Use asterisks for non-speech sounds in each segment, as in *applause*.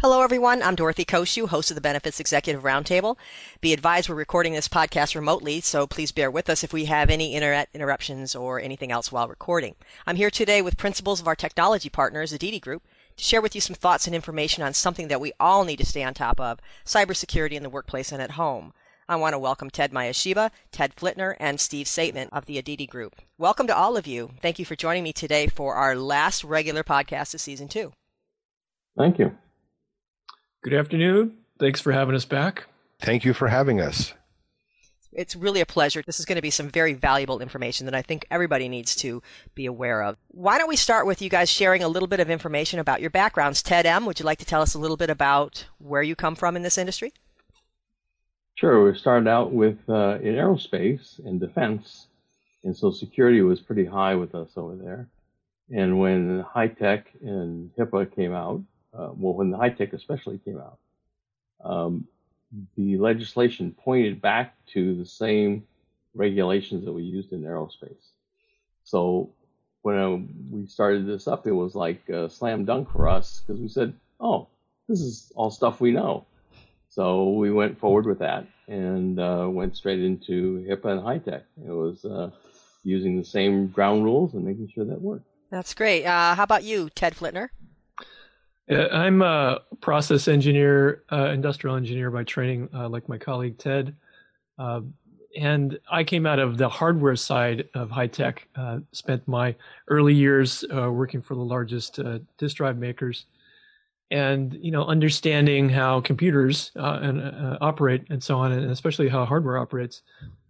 Hello, everyone. I'm Dorothy Koshu, host of the Benefits Executive Roundtable. Be advised we're recording this podcast remotely, so please bear with us if we have any internet interruptions or anything else while recording. I'm here today with principals of our technology partners, Aditi Group, to share with you some thoughts and information on something that we all need to stay on top of cybersecurity in the workplace and at home. I want to welcome Ted Mayashiba, Ted Flitner, and Steve Saitman of the Aditi Group. Welcome to all of you. Thank you for joining me today for our last regular podcast of season two. Thank you. Good afternoon. Thanks for having us back. Thank you for having us. It's really a pleasure. This is going to be some very valuable information that I think everybody needs to be aware of. Why don't we start with you guys sharing a little bit of information about your backgrounds? Ted M., would you like to tell us a little bit about where you come from in this industry? Sure. We started out with uh, in aerospace and defense, and so security was pretty high with us over there. And when HITECH and HIPAA came out, uh, well, when the HITECH especially came out, um, the legislation pointed back to the same regulations that we used in aerospace. So when uh, we started this up, it was like a slam dunk for us because we said, "Oh, this is all stuff we know." So we went forward with that and uh, went straight into HIPAA and HITECH. It was uh, using the same ground rules and making sure that worked. That's great. Uh, how about you, Ted Flitner? Uh, I'm a process engineer, uh, industrial engineer by training, uh, like my colleague Ted. Uh, and I came out of the hardware side of HITECH. Uh, spent my early years uh, working for the largest disk drive makers, and you know, understanding how computers and, operate and so on, and especially how hardware operates.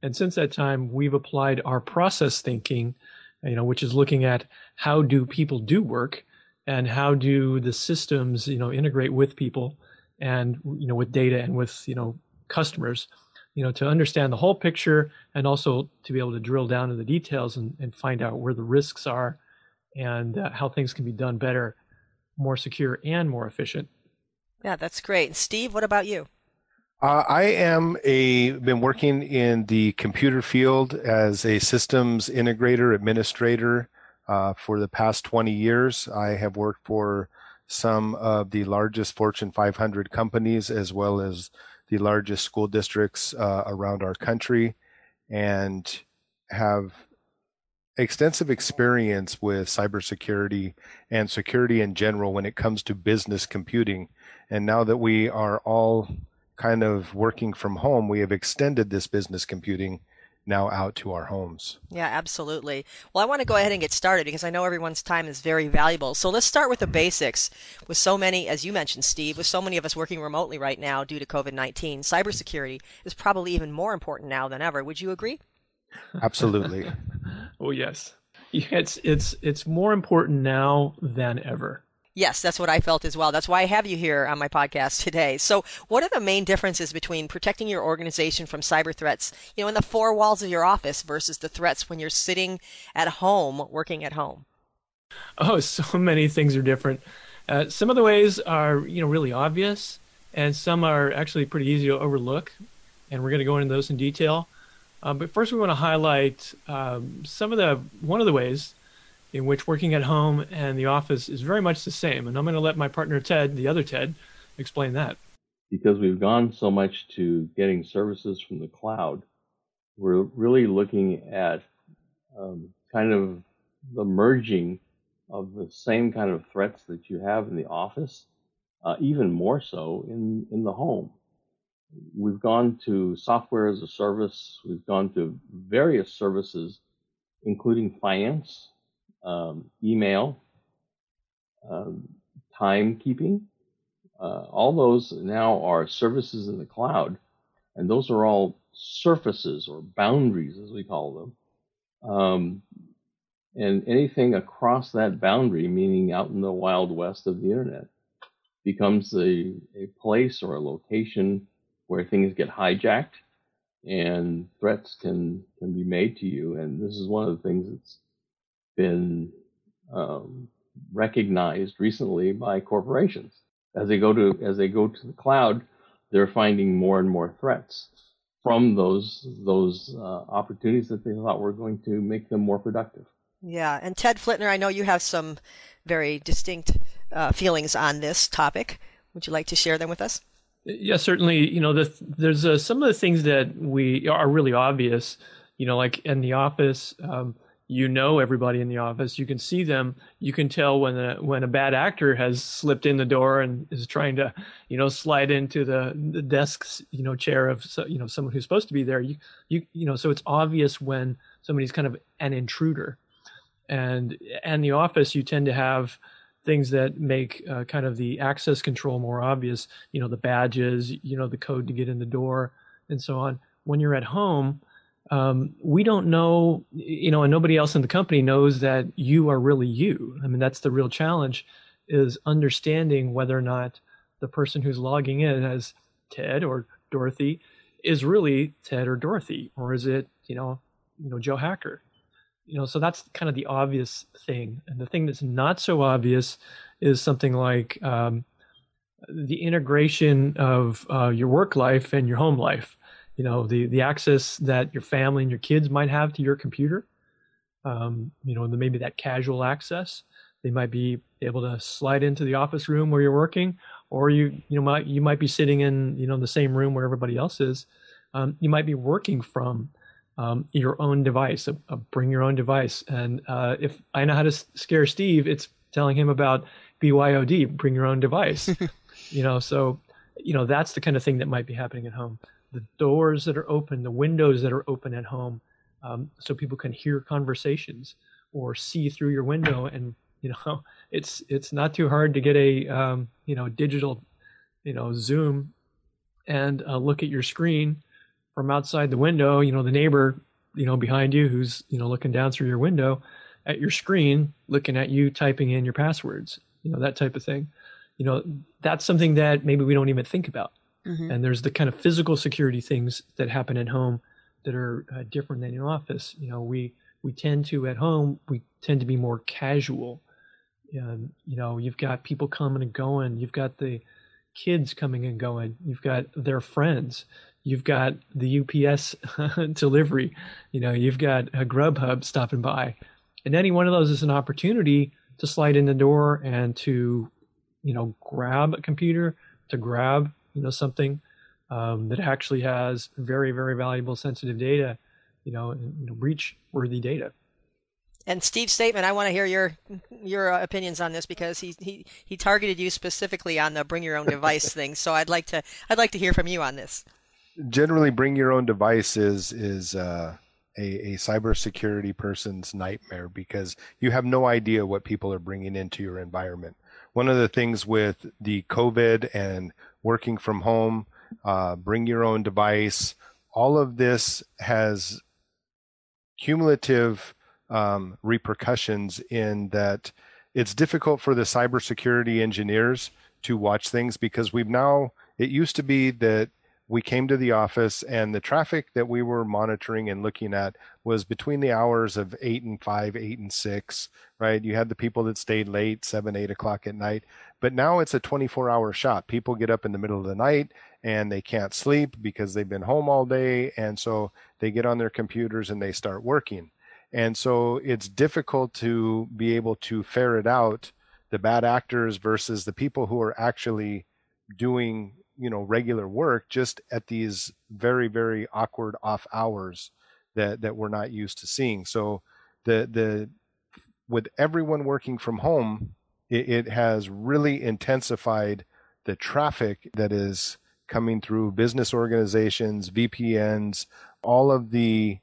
And since that time, we've applied our process thinking, you know, which is looking at how do people do work and how do the systems you know integrate with people and you know with data and with you know customers you know to understand the whole picture and also to be able to drill down to the details and, and find out where the risks are and uh, how things can be done better more secure and more efficient. Yeah that's great. Steve what about you? Uh, I am a been working in the computer field as a systems integrator administrator uh, for the past 20 years, I have worked for some of the largest Fortune 500 companies as well as the largest school districts uh, around our country and have extensive experience with cybersecurity and security in general when it comes to business computing. And now that we are all kind of working from home, we have extended this business computing now out to our homes. Yeah, absolutely. Well, I want to go ahead and get started because I know everyone's time is very valuable. So let's start with the basics. With so many, as you mentioned, Steve, with so many of us working remotely right now due to COVID 19, cybersecurity is probably even more important now than ever. Would you agree? Absolutely. *laughs* oh, yes. It's, it's, it's more important now than ever. Yes, that's what I felt as well. That's why I have you here on my podcast today. So, what are the main differences between protecting your organization from cyber threats, you know, in the four walls of your office versus the threats when you're sitting at home, working at home? Oh, *laughs* so many things are different. Uh, some of the ways are, you know, really obvious, and some are actually pretty easy to overlook. And we're going to go into those in detail. Um, but first, we want to highlight um, some of the one of the ways in which working at home and the office is very much the same. And I'm going to let my partner Ted, the other Ted, explain that. Because we've gone so much to getting services from the cloud, we're really looking at um, kind of the merging of the same kind of threats that you have in the office, uh, even more so in, in the home. We've gone to software as a service. We've gone to various services, including finance, um, email, um, timekeeping. Uh, all those now are services in the cloud, and those are all surfaces or boundaries, as we call them. Um, and anything across that boundary, meaning out in the wild west of the internet, becomes a, a place or a location where things get hijacked and threats can can be made to you. And this is one of the things that's been um, recognized recently by corporations as they go to as they go to the cloud. They're finding more and more threats from those those uh, opportunities that they thought were going to make them more productive. Yeah, and Ted Flitner, I know you have some very distinct uh, feelings on this topic. Would you like to share them with us? Yeah, certainly. You know, the, there's uh, some of the things that we are really obvious. You know, like in the office, um, you know everybody in the office. You can see them. You can tell when a when a bad actor has slipped in the door and is trying to, you know, slide into the, the desk's you know chair of you know someone who's supposed to be there. You you you know, so it's obvious when somebody's kind of an intruder, and and the office you tend to have things that make uh, kind of the access control more obvious, you know, the badges, you know, the code to get in the door and so on. When you're at home, um, we don't know, you know, and nobody else in the company knows that you are really you. I mean, that's the real challenge is understanding whether or not the person who's logging in as Ted or Dorothy is really Ted or Dorothy, or is it, you know, you know, Joe Hacker. You know so that's kind of the obvious thing. And the thing that's not so obvious is something like um, the integration of uh, your work life and your home life you know the the access that your family and your kids might have to your computer um, you know maybe that casual access they might be able to slide into the office room where you're working or you you know might you might be sitting in you know the same room where everybody else is um, you might be working from um, your own device, a, a bring your own device. And uh, if I know how to scare Steve, it's telling him about BYOD, bring your own device. *laughs* you know, so you know that's the kind of thing that might be happening at home. The doors that are open, the windows that are open at home, um, so people can hear conversations or see through your window. And you know, *laughs* it's it's not too hard to get a um, you know digital, you know, Zoom and uh, look at your screen from outside the window, you know, the neighbor, you know, behind you who's, you know, looking down through your window at your screen, looking at you typing in your passwords, you know, that type of thing. You know, that's something that maybe we don't even think about. Mm-hmm. And there's the kind of physical security things that happen at home that are uh, different than in office. You know, we we tend to at home we tend to be more casual. And you know, you've got people coming and going. You've got the kids coming and going. You've got their friends you've got the UPS *laughs* delivery, you know, you've got a Grubhub stopping by. And any one of those is an opportunity to slide in the door and to, you know, grab a computer, to grab, you know, something um, that actually has very, very valuable sensitive data, you know, and, you know, breach worthy data. And Steve's statement, I want to hear your your uh, opinions on this because he, he he targeted you specifically on the bring your own device *laughs* thing. So I'd like to I'd like to hear from you on this generally bring your own device is is uh, a, a cybersecurity person's nightmare because you have no idea what people are bringing into your environment. One of the things with the COVID and working from home, uh, bring your own device, all of this has cumulative um, repercussions in that it's difficult for the cybersecurity engineers to watch things because we've now, it used to be that we came to the office and the traffic that we were monitoring and looking at was between the hours of eight and five, eight and six, right? You had the people that stayed late, seven, eight o'clock at night. But now it's a 24 hour shot. People get up in the middle of the night and they can't sleep because they've been home all day. And so they get on their computers and they start working. And so it's difficult to be able to ferret out the bad actors versus the people who are actually doing you know regular work just at these very very awkward off hours that that we're not used to seeing. So the the with everyone working from home it, it has really intensified the traffic that is coming through business organizations vpns all of the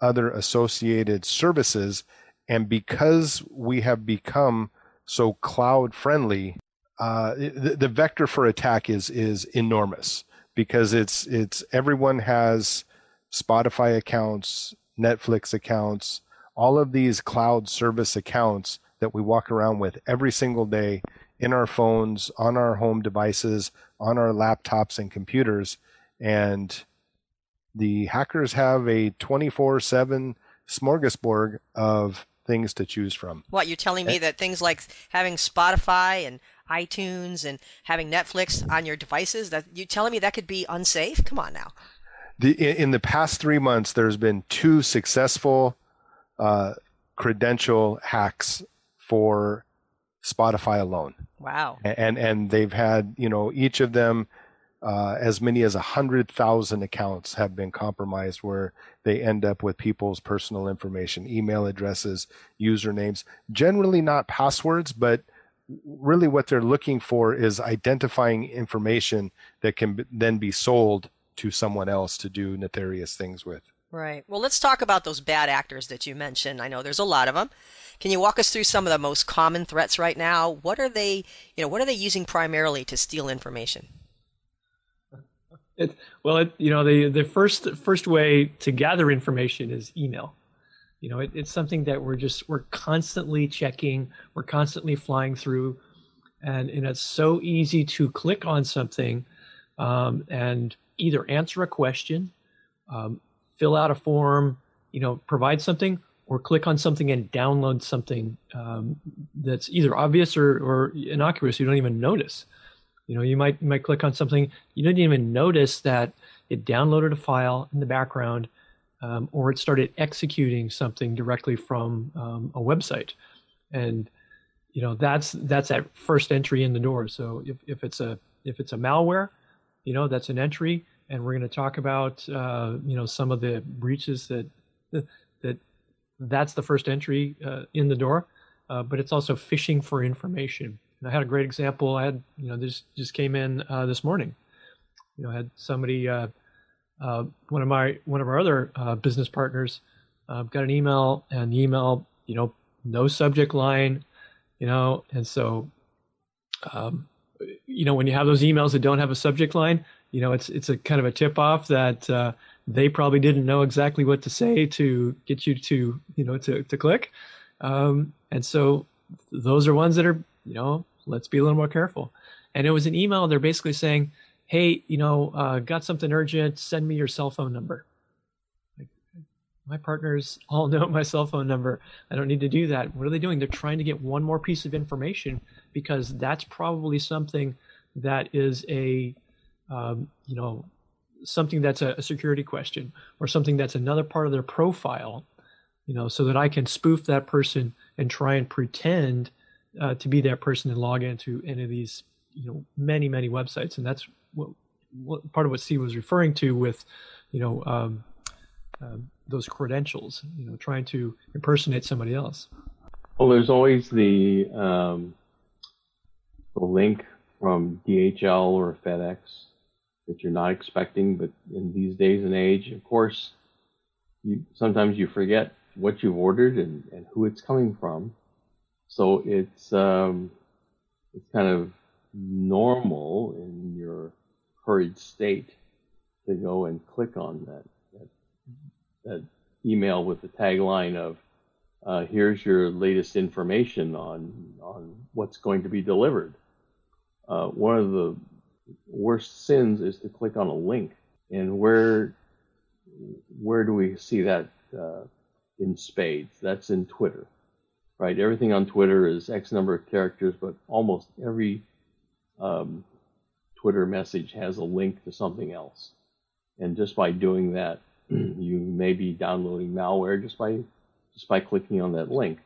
other associated services. And because we have become so cloud friendly uh, the, the vector for attack is is enormous because it's it's everyone has Spotify accounts, Netflix accounts, all of these cloud service accounts that we walk around with every single day in our phones, on our home devices, on our laptops and computers. And the hackers have a 24 7 smorgasbord of things to choose from. What, you're telling me that things like having Spotify and iTunes and having Netflix on your devices, that you telling me that could be unsafe? Come on now. The, in the past three months, there's been two successful uh, credential hacks for Spotify alone. Wow. And and they've had you know each of them uh, as many as a hundred thousand accounts have been compromised where they end up with people's personal information, email addresses, usernames, generally not passwords, but really what they're looking for is identifying information that can then be sold to someone else to do nefarious things with. Right. Well, let's talk about those bad actors that you mentioned. I know there's a lot of them. Can you walk us through some of the most common threats right now? What are they, you know, what are they using primarily to steal information? It, well, it, you know, the the first first way to gather information is email. You know, it, it's something that we're just we're constantly checking, we're constantly flying through, and and it's so easy to click on something, um, and either answer a question, um, fill out a form, you know, provide something, or click on something and download something um, that's either obvious or, or innocuous you don't even notice. You know, you might you might click on something you didn't even notice that it downloaded a file in the background, um, or it started executing something directly from um, a website, and you know that's that's that first entry in the door. So if, if it's a if it's a malware, you know that's an entry, and we're going to talk about uh, you know some of the breaches that that that's the first entry uh, in the door. Uh, but it's also phishing for information. And I had a great example. I had, you know, this just came in uh, this morning. You know, I had somebody, uh, one of my one of our other uh, business partners, uh, got an email, and the email, you know, no subject line, you know, and so, um, you know, when you have those emails that don't have a subject line, you know, it's it's a kind of a tip off that uh, they probably didn't know exactly what to say to get you to, you know, to to click, um, and so those are ones that are, you know, let's be a little more careful. And it was an email. They're basically saying, hey, you know, uh, got something urgent. Send me your cell phone number. My partners all *laughs* know my cell phone number. I don't need to do that. What are they doing? They're trying to get one more piece of information because that's probably something that is a, um, you know, something that's a, a security question or something that's another part of their profile, you know, so that I can spoof that person and try and pretend uh, to be that person and log into any of these, you know, many many websites, and that's what, what part of what Steve was referring to with, you know, um, uh, those credentials, you know, trying to impersonate somebody else. Well, there's always the um, the link from DHL or FedEx that you're not expecting, but in these days and age, of course, you sometimes you forget what you've ordered and, and who it's coming from. So it's um, it's kind of normal in hurried state to go and click on that that, that email with the tagline of uh, "Here's your latest information on on what's going to be delivered." Uh, one of the worst sins is to click on a link, and where where do we see that uh, in spades? That's in Twitter right? Everything on Twitter is X number of characters, but almost every um, Twitter message has a link to something else. And just by doing that, you may be downloading malware just by just by clicking on that link.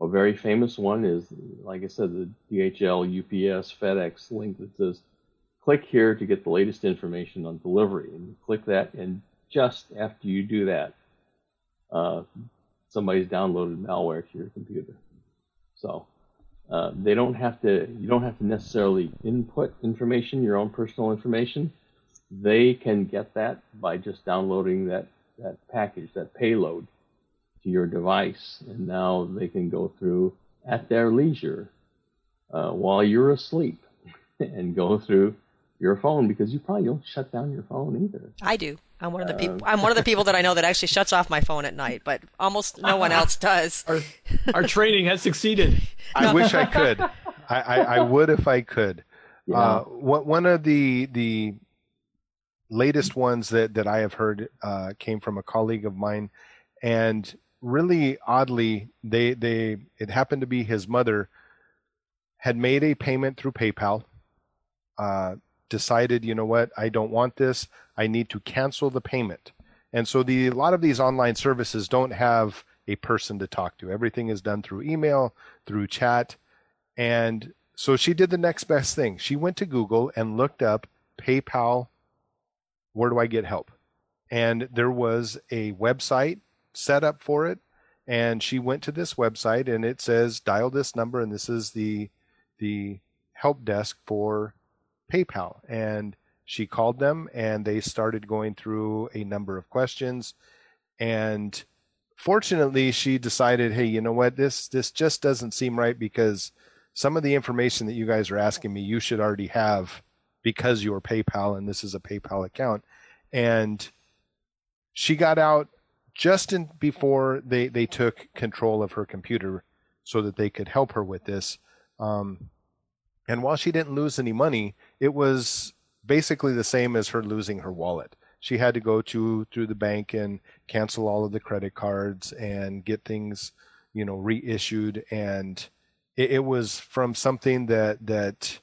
A very famous one is, like I said, the DHL, UPS, FedEx link that says, click here to get the latest information on delivery. And you click that, and just after you do that, uh, somebody's downloaded malware to your computer. So uh, they don't have to. You don't have to necessarily input information, your own personal information. They can get that by just downloading that that package, that payload, to your device, and now they can go through at their leisure uh, while you're asleep *laughs* and go through your phone because you probably don't shut down your phone either. I do. I'm one of the people. Um, I'm one of the *laughs* people that I know that actually shuts off my phone at night, but almost no one else *laughs* does. Our, our training has succeeded. I wish I could. I, I, I, would if I could. Yeah. Uh, one of the the latest ones that that I have heard uh, came from a colleague of mine, and really oddly, they they it happened to be his mother had made a payment through PayPal. Uh, decided, you know what, I don't want this. I need to cancel the payment. And so the a lot of these online services don't have a person to talk to. Everything is done through email, through chat. And so she did the next best thing. She went to Google and looked up PayPal where do I get help? And there was a website set up for it. And she went to this website and it says dial this number and this is the the help desk for PayPal. And she called them and they started going through a number of questions. And fortunately she decided, hey, you know what, this this just doesn't seem right because some of the information that you guys are asking me you should already have because you're PayPal and this is a PayPal account. And she got out just in before they, they took control of her computer so that they could help her with this. Um, and while she didn't lose any money, it was basically the same as her losing her wallet. She had to go to through the bank and cancel all of the credit cards and get things, you know, reissued. And it, it was from something that that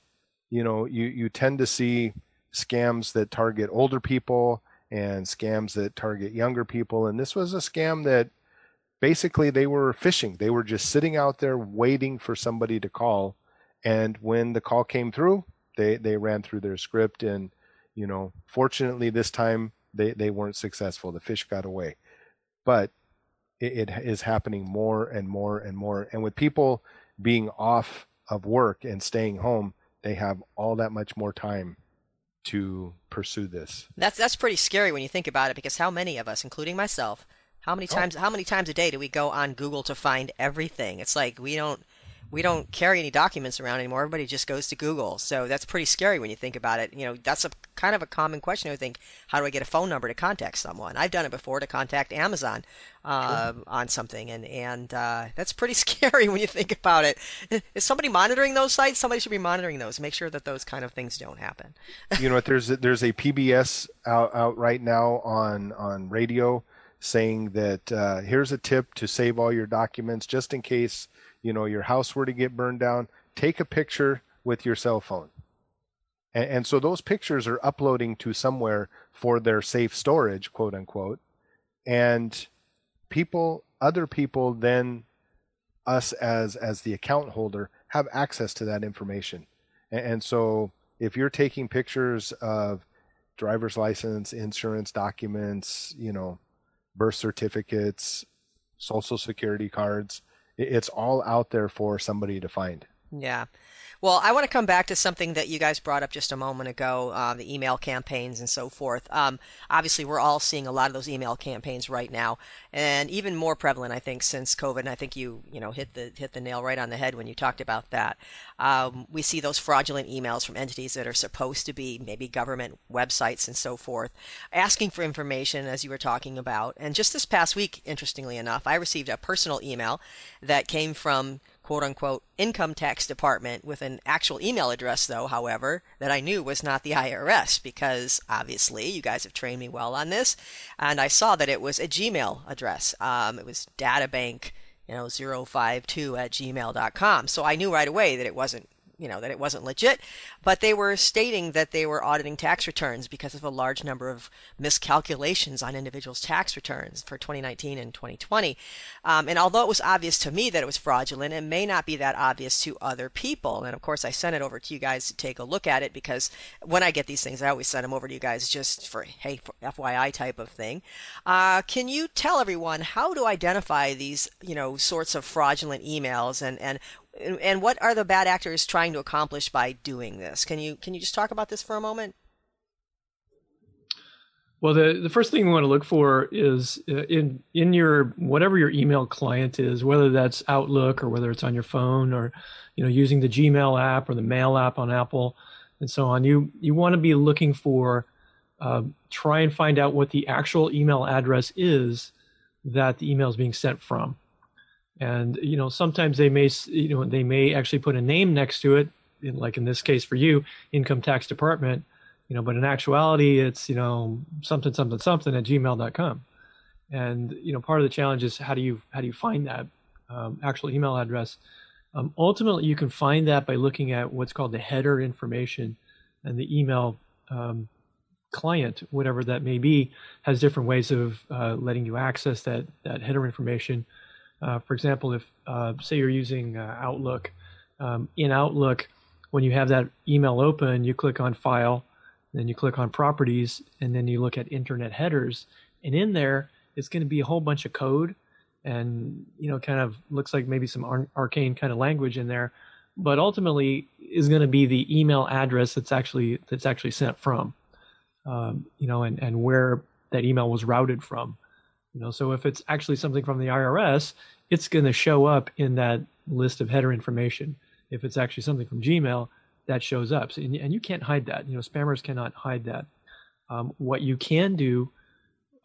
you know you you tend to see scams that target older people and scams that target younger people and this was a scam that basically they were phishing they were just sitting out there waiting for somebody to call and when the call came through they they ran through their script and you know fortunately this time they they weren't successful the fish got away but it, it is happening more and more and more and with people being off of work and staying home they have all that much more time to pursue this. That's that's pretty scary when you think about it because how many of us, including myself, how many oh. times oh. how many times a day do we go on Google to find everything? It's like we don't we don't carry any documents around anymore. Everybody just goes to Google. So that's pretty scary when you think about it. You know, that's a kind of a common question. I think, how do I get a phone number to contact someone? I've done it before to contact Amazon uh, sure. on something, and and uh, that's pretty *laughs* scary when you think about it. Is somebody monitoring those sites? Somebody should be monitoring those. Make sure that those kind of things don't happen. you know what? There's a, there's a PBS out, out right now on on radio saying that uh, here's a tip to save all your documents just in case you know your house were to get burned down take a picture with your cell phone. And, and so those pictures are uploading to somewhere for their safe storage quote unquote. And people other people then us as as the account holder have access to that information. And, and so if you're taking pictures of driver's license insurance documents you know birth certificates social security cards it's all out there for somebody to find. Yeah. Well, I want to come back to something that you guys brought up just a moment ago, uh, the email campaigns and so forth. Um, obviously, we're all seeing a lot of those email campaigns right now, and even more prevalent, I think, since COVID. And I think you, you know, hit the hit the nail right on the head when you talked about that. Um, we see those fraudulent emails from entities that are supposed to be maybe government websites and so forth, asking for information, as you were talking about. And just this past week, interestingly enough, I received a personal email that came from quote unquote income tax department with an actual email address though however that i knew was not the irs because obviously you guys have trained me well on this and i saw that it was a gmail address. Um, it was databank you know 052 at gmail.com so i knew right away that it wasn't you know that it wasn't legit but they were stating that they were auditing tax returns because of a large number of miscalculations on individuals tax returns for 2019 and 2020 um, and although it was obvious to me that it was fraudulent it may not be that obvious to other people. And of course i sent it over to you guys to take a look at it because when i get these things i always send them over to you guys just for hey for fyi type of thing. Uh, can you tell everyone how to identify these you know sorts of fraudulent emails and and and what are the bad actors trying to accomplish by doing this? Can you can you just talk about this for a moment? Well, the, the first thing we want to look for is uh, in in your whatever your email client is, whether that's Outlook or whether it's on your phone or you know using the Gmail app or the Mail app on Apple and so on. You you want to be looking for uh, try and find out what the actual email address is that the email is being sent from and you know sometimes they may you know they may actually put a name next to it, in, like in this case for you, income tax department, you know, but in actuality it's you know something something something at gmail.com, and you know part of the challenge is how do you how do you find that um, actual email address. Um, ultimately, you can find that by looking at what's called the header information, and the email um, client, whatever that may be, has different ways of uh, letting you access that that header information. Uh, for example, if uh, say you're using uh, Outlook, um, in Outlook, when you have that email open, you click on File, then you click on Properties, and then you look at Internet headers, and in there it's going to be a whole bunch of code and you know kind of looks like maybe some ar- arcane kind of language in there but ultimately is going to be the email address that's actually that's actually sent from um, you know and and where that email was routed from you know so if it's actually something from the irs it's going to show up in that list of header information. If it's actually something from gmail that shows up. So, and, and you can't hide that. You know spammers cannot hide that. Um, what you can do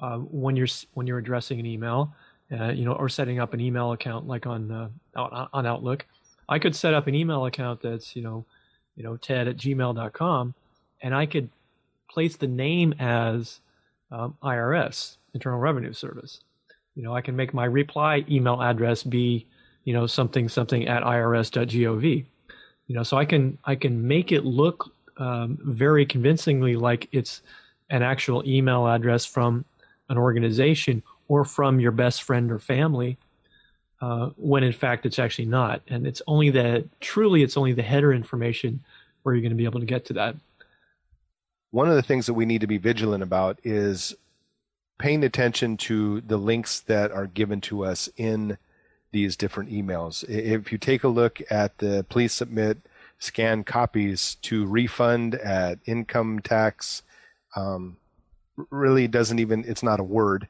uh, when you're when you're addressing an email uh, you know, or setting up an email account like on uh, on Outlook. I could set up an email account that's you know, you know, Ted at gmail.com, and I could place the name as um, IRS, Internal Revenue Service. You know, I can make my reply email address be, you know, something something at irs.gov. You know, so I can I can make it look um, very convincingly like it's an actual email address from an organization or from your best friend or family, uh, when in fact it's actually not. And it's only that, truly, it's only the header information where you're going to be able to get to that. One of the things that we need to be vigilant about is paying attention to the links that are given to us in these different emails. If you take a look at the please submit scanned copies to refund at income tax, um, really doesn't even, it's not a word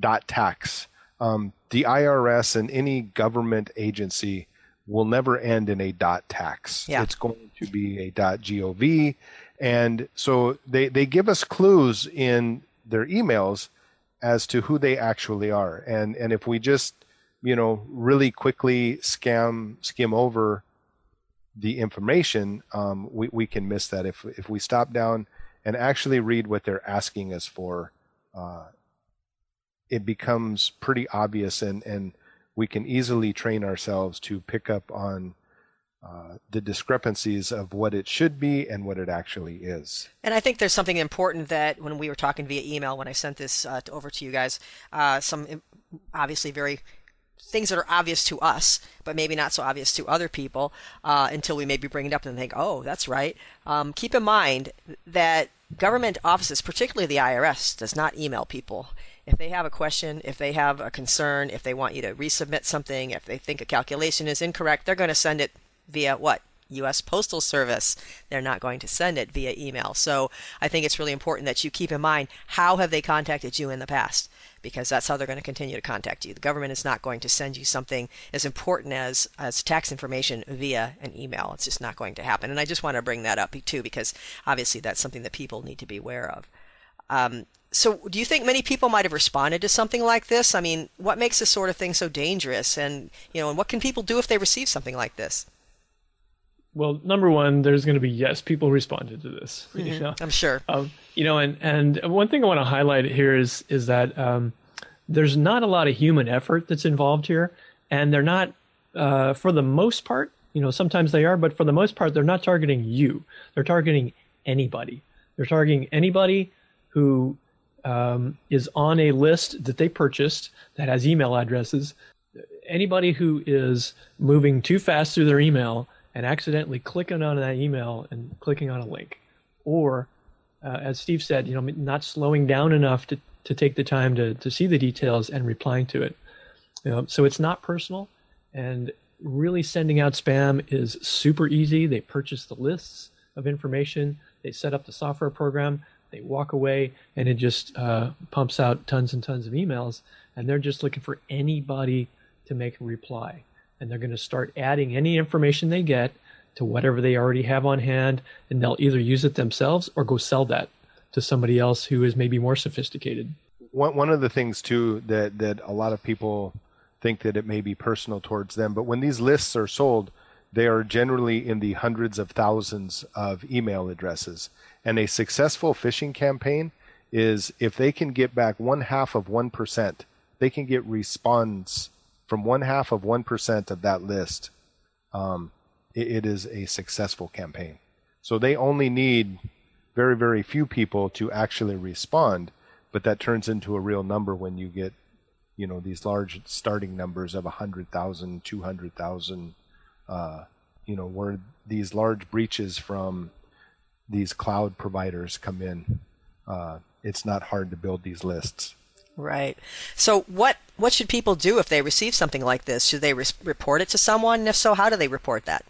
dot tax. Um, the IRS and any government agency will never end in a dot tax. Yeah. It's going to be a dot gov. And so they, they give us clues in their emails as to who they actually are. And and if we just, you know, really quickly scam skim over the information, um, we, we can miss that. If if we stop down and actually read what they're asking us for, uh, it becomes pretty obvious and, and we can easily train ourselves to pick up on uh, the discrepancies of what it should be and what it actually is. And I think there's something important that when we were talking via email, when I sent this uh, over to you guys, uh, some obviously very things that are obvious to us, but maybe not so obvious to other people uh, until we maybe bring it up and think, oh, that's right. Um, keep in mind that government offices, particularly the IRS, does not email people if they have a question, if they have a concern, if they want you to resubmit something, if they think a calculation is incorrect, they're going to send it via what? U.S. Postal Service. They're not going to send it via email. So I think it's really important that you keep in mind how have they contacted you in the past, because that's how they're going to continue to contact you. The government is not going to send you something as important as as tax information via an email. It's just not going to happen. And I just want to bring that up too, because obviously that's something that people need to be aware of. Um, so, do you think many people might have responded to something like this? I mean, what makes this sort of thing so dangerous? And you know, and what can people do if they receive something like this? Well, number one, there's going to be yes, people responded to this. *laughs* Mm-hmm. You know? I'm sure. Um, you know, and and one thing I want to highlight here is is that um, there's not a lot of human effort that's involved here, and they're not, uh, for the most part, you know, sometimes they are, but for the most part, they're not targeting you. They're targeting anybody. They're targeting anybody who um, is on a list that they purchased that has email addresses. Anybody who is moving too fast through their email and accidentally clicking on that email and clicking on a link, or uh, as Steve said, you know, not slowing down enough to, to take the time to, to see the details and replying to it. You know, so it's not personal, and really sending out spam is super easy. They purchase the lists of information, they set up the software program, they walk away and it just uh, pumps out tons and tons of emails. And they're just looking for anybody to make a reply. And they're going to start adding any information they get to whatever they already have on hand. And they'll either use it themselves or go sell that to somebody else who is maybe more sophisticated. One, one of the things, too, that, that a lot of people think that it may be personal towards them. But when these lists are sold, they are generally in the hundreds of thousands of email addresses. And a successful phishing campaign is if they can get back one half of 1%, they can get response from one half of 1% of that list. Um, it, it is a successful campaign. So they only need very, very few people to actually respond, but that turns into a real number when you get, you know, these large starting numbers of 100,000, 200,000, uh, you know, where these large breaches from these cloud providers come in. Uh, it's not hard to build these lists. Right. So what what should people do if they receive something like this? Should they re- report it to someone? And if so, how do they report that?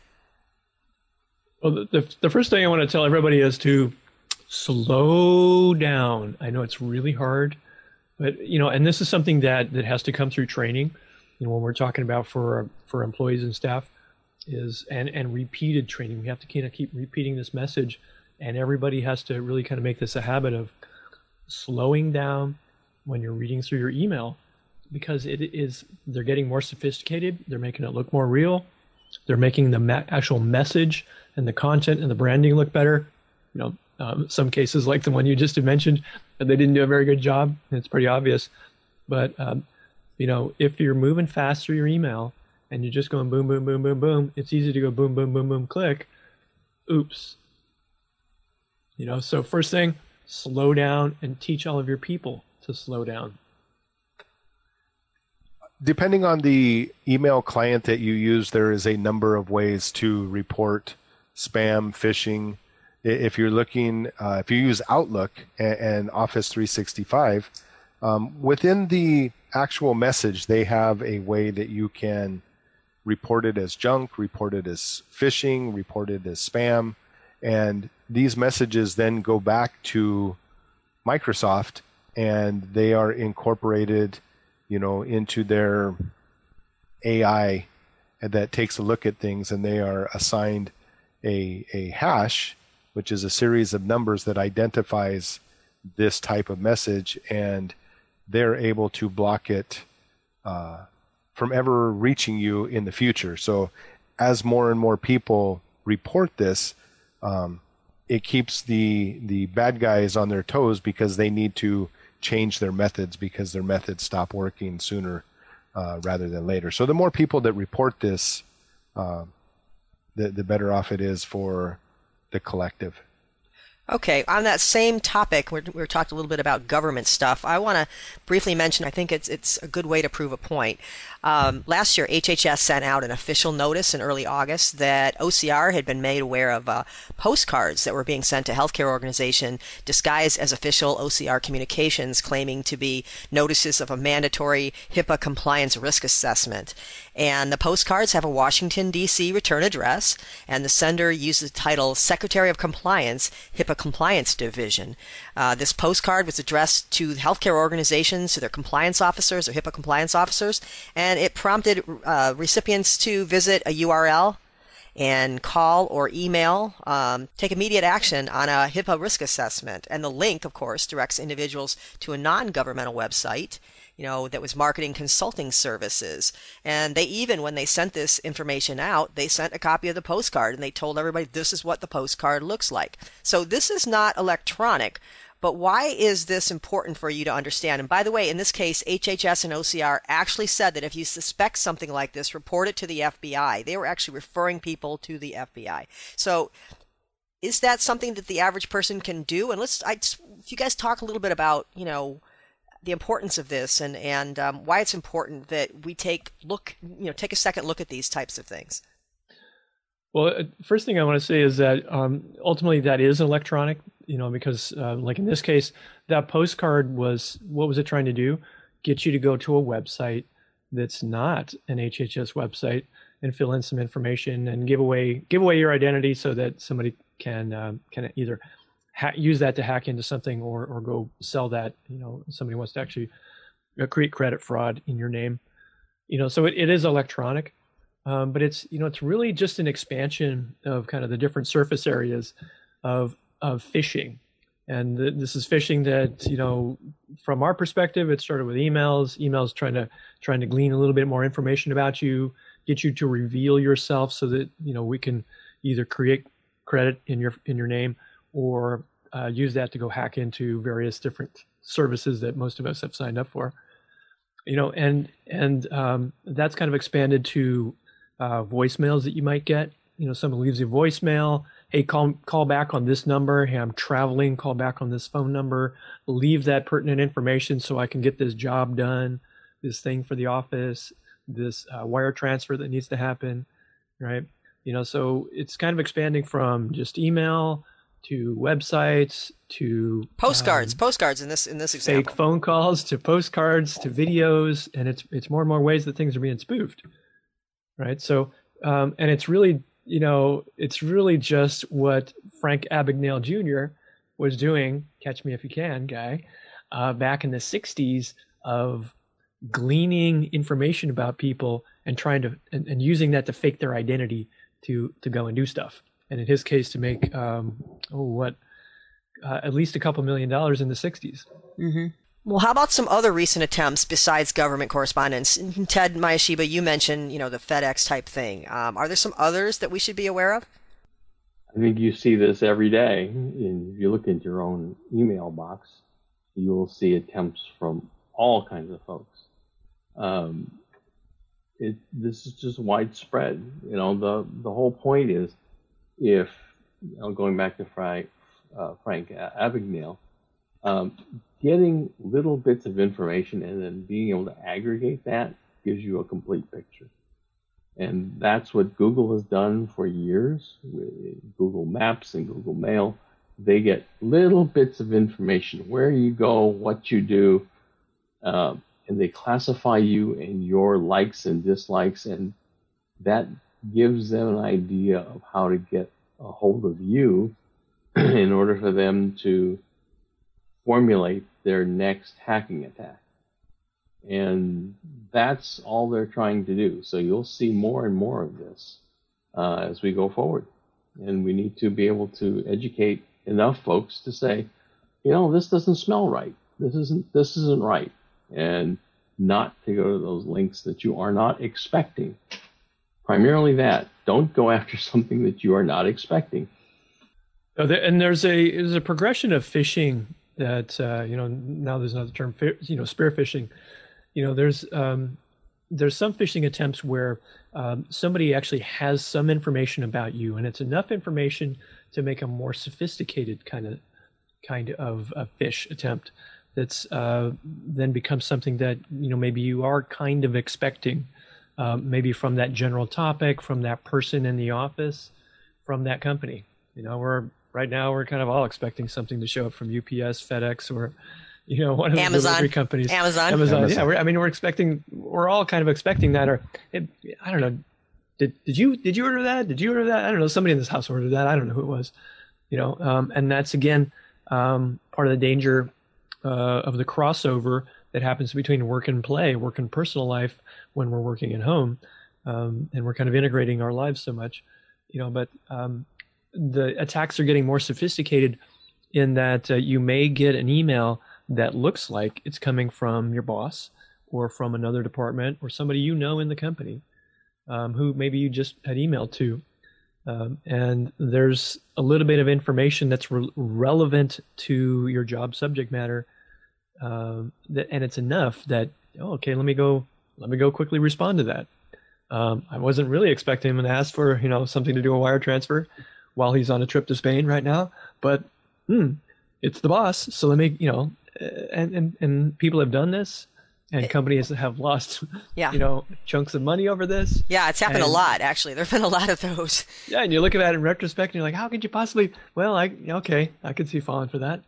Well, the, the, the first thing I want to tell everybody is to slow down. I know it's really hard, but you know, and this is something that that has to come through training. You know, when we're talking about for for employees and staff, is and and repeated training. We have to kind of keep repeating this message, and everybody has to really kind of make this a habit of slowing down when you're reading through your email because it is they're getting more sophisticated they're making it look more real they're making the ma- actual message and the content and the branding look better. You know um, some cases like the one you just mentioned they didn't do a very good job it's pretty obvious. But um, you know if you're moving fast through your email and you're just going boom boom boom boom boom it's easy to go boom boom boom boom click. Oops. You know so first thing slow down and teach all of your people to slow down? Depending on the email client that you use, there is a number of ways to report spam, phishing. If you're looking, uh, if you use Outlook and, and Office 365, um, within the actual message, they have a way that you can report it as junk, report it as phishing, report it as spam. And these messages then go back to Microsoft and they are incorporated, you know, into their AI that takes a look at things and they are assigned a, a hash, which is a series of numbers that identifies this type of message and they're able to block it uh, from ever reaching you in the future. So as more and more people report this, um, it keeps the the bad guys on their toes because they need to change their methods because their methods stop working sooner uh, rather than later. So the more people that report this, uh, the the better off it is for the collective. Okay, on that same topic, we're, we talked a little bit about government stuff. I want to briefly mention. I think it's it's a good way to prove a point. Um, last year, HHS sent out an official notice in early August that OCR had been made aware of uh, postcards that were being sent to healthcare organization disguised as official OCR communications claiming to be notices of a mandatory HIPAA compliance risk assessment. And the postcards have a Washington, D.C. return address, and the sender uses the title Secretary of Compliance, HIPAA Compliance Division. Uh, this postcard was addressed to healthcare organizations, to their compliance officers or HIPAA compliance officers, and it prompted uh, recipients to visit a URL and call or email, um, take immediate action on a HIPAA risk assessment. And the link, of course, directs individuals to a non governmental website you know, that was marketing consulting services. And they even, when they sent this information out, they sent a copy of the postcard and they told everybody this is what the postcard looks like. So this is not electronic. But why is this important for you to understand? And by the way, in this case, HHS and OCR actually said that if you suspect something like this, report it to the FBI. They were actually referring people to the FBI. So is that something that the average person can do? And let's, I, if you guys talk a little bit about, you know, the importance of this and and um, why it's important that we take look you know take a second look at these types of things. Well, uh, first thing I want to say is that um, ultimately that is electronic, you know, because uh, like in this case, that postcard was what was it trying to do? Get you to go to a website that's not an HHS website and fill in some information and give away give away your identity so that somebody can uh, can either use that to hack into something or or go sell that. You know, somebody wants to actually uh, create credit fraud in your name. You know, so it, it is electronic, um, but it's you know it's really just an expansion of kind of the different surface areas of of phishing, and the, this is phishing that you know from our perspective, it started with emails. Emails trying to trying to glean a little bit more information about you, get you to reveal yourself, so that you know we can either create credit in your in your name or uh, use that to go hack into various different services that most of us have signed up for. You know, and and um, that's kind of expanded to uh, voicemails that you might get. You know, someone leaves you a voicemail hey, call call back on this number. Hey, I'm traveling. Call back on this phone number. Leave that pertinent information so I can get this job done, this thing for the office, this uh, wire transfer that needs to happen, right? You know, so it's kind of expanding from just email to websites to postcards, um, postcards in this in this example. Fake phone calls to postcards to videos, and it's it's more and more ways that things are being spoofed, right? So, um, and it's really you know, it's really just what Frank Abagnale Jr. was doing, catch me if you can, guy, uh, back in the 60s of gleaning information about people and trying to, and, and, using that to fake their identity to, to go and do stuff. And in his case, to make, um, oh, what, uh, at least a couple million dollars in the 60s. Mm-hmm. Well, how about some other recent attempts besides government correspondence? Ted Mayashiba, you mentioned, you know, the FedEx type thing. Um, are there some others that we should be aware of? I think you see this every day. if you look into your own email box, you will see attempts from all kinds of folks. Um, it, this is just widespread. You know, the the whole point is, if you know, going back to Frank, uh, Frank Abagnale, um, getting little bits of information and then being able to aggregate that gives you a complete picture. And that's what Google has done for years with Google Maps and Google Mail. They get little bits of information where you go, what you do, uh, and they classify you and your likes and dislikes, and that gives them an idea of how to get a hold of you *clears throat* in order for them to formulate their next hacking attack. And that's all they're trying to do. So you'll see more and more of this uh, as we go forward. And we need to be able to educate enough folks to say, you know, this doesn't smell right. This isn't this isn't right. And not to go to those links that you are not expecting. Primarily that. Don't go after *laughs* something that you are not expecting. And there's a there's a progression of phishing that uh, you know now there's another term you know spear phishing you know there's um, there's some phishing attempts where um, somebody actually has some information about you and it's enough information to make a more sophisticated kind of kind of a phish attempt that's uh, then becomes something that you know maybe you are kind of expecting um, maybe from that general topic from that person in the office from that company you know we're right now we're kind of all expecting something to show up from UPS, FedEx, or you know one of the Amazon. delivery companies. Amazon. Amazon. Amazon. Yeah, I mean we're expecting. We're all kind of expecting that. Or it, I don't know. Did did you did you order that? Did you order that? I don't know. Somebody in this house ordered that. I don't know who it was. You know, um, and that's again um, part of the danger uh, of the crossover that happens between work and play, work and personal life when we're working at home, um, and we're kind of integrating our lives so much. You know, but um, the attacks are getting more sophisticated in that uh, you may get an email that looks like it's coming from your boss or from another department or somebody you know in the company um, who maybe you just had emailed to. Um, and there's a little bit of information that's re- relevant to your job subject matter, um, that, and it's enough that oh, okay, let me go, let me go quickly respond to that. Um, I wasn't really expecting him to ask for you know something to do a wire transfer, while he's on a trip to Spain right now. But hmm, it's the boss, so let me, you know, and and, and people have done this, and companies have lost, yeah. you know, chunks of money over this. Yeah, it's happened and, a lot actually. There've been a lot of those. Yeah, and you look at that in retrospect, and you're like, how could you possibly? Well, I okay, I could see falling for that.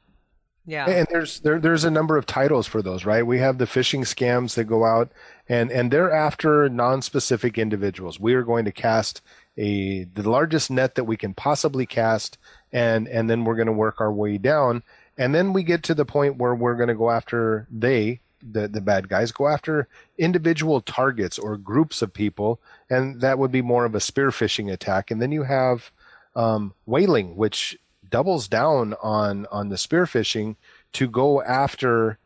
Yeah. And there's there there's a number of titles for those, right? We have the phishing scams that go out and and they're after non-specific individuals. We are going to cast a the largest net that we can possibly cast and and then we're going to work our way down and then we get to the point where we're going to go after they the the bad guys go after individual targets or groups of people and that would be more of a spear phishing attack and then you have um, whaling which doubles down on on the spear phishing to go after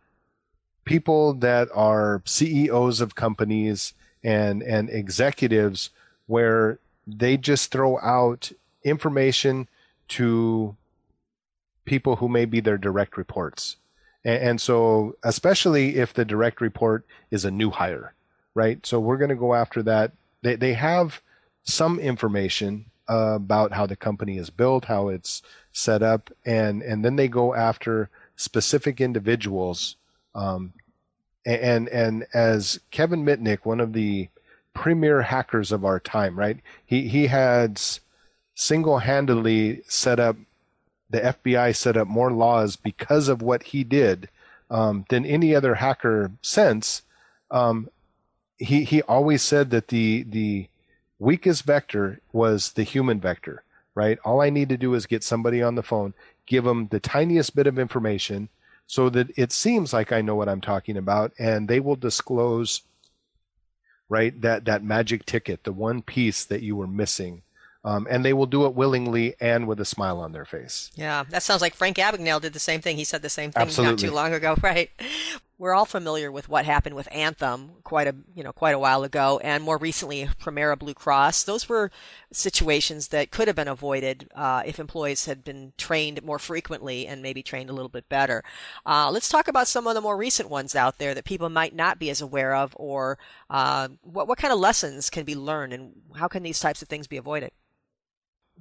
people that are CEOs of companies and and executives where they just throw out information to people who may be their direct reports. And, and so, especially if the direct report is a new hire, right? So we're going to go after that. They they have some information uh, about how the company is built, how it's set up, and and then they go after specific individuals. Um, and and as Kevin Mitnick, one of the premier hackers of our time, right? He he had single-handedly set up the FBI set up more laws because of what he did um, than any other hacker since. Um, he he always said that the the weakest vector was the human vector, right? All I need to do is get somebody on the phone, give them the tiniest bit of information, so that it seems like I know what I'm talking about, and they will disclose right that that magic ticket, the one piece that you were missing um, and they will do it willingly and with a smile on their face. Yeah, that sounds like Frank Abagnale did the same thing. He said the same thing Absolutely. not too long ago, *laughs* right? We're all familiar with what happened with Anthem quite a you know quite a while ago, and more recently Premera Blue Cross. Those were situations that could have been avoided uh, if employees had been trained more frequently and maybe trained a little bit better. Uh, let's talk about some of the more recent ones out there that people might not be as aware of, or uh, what what kind of lessons can be learned, and how can these types of things be avoided?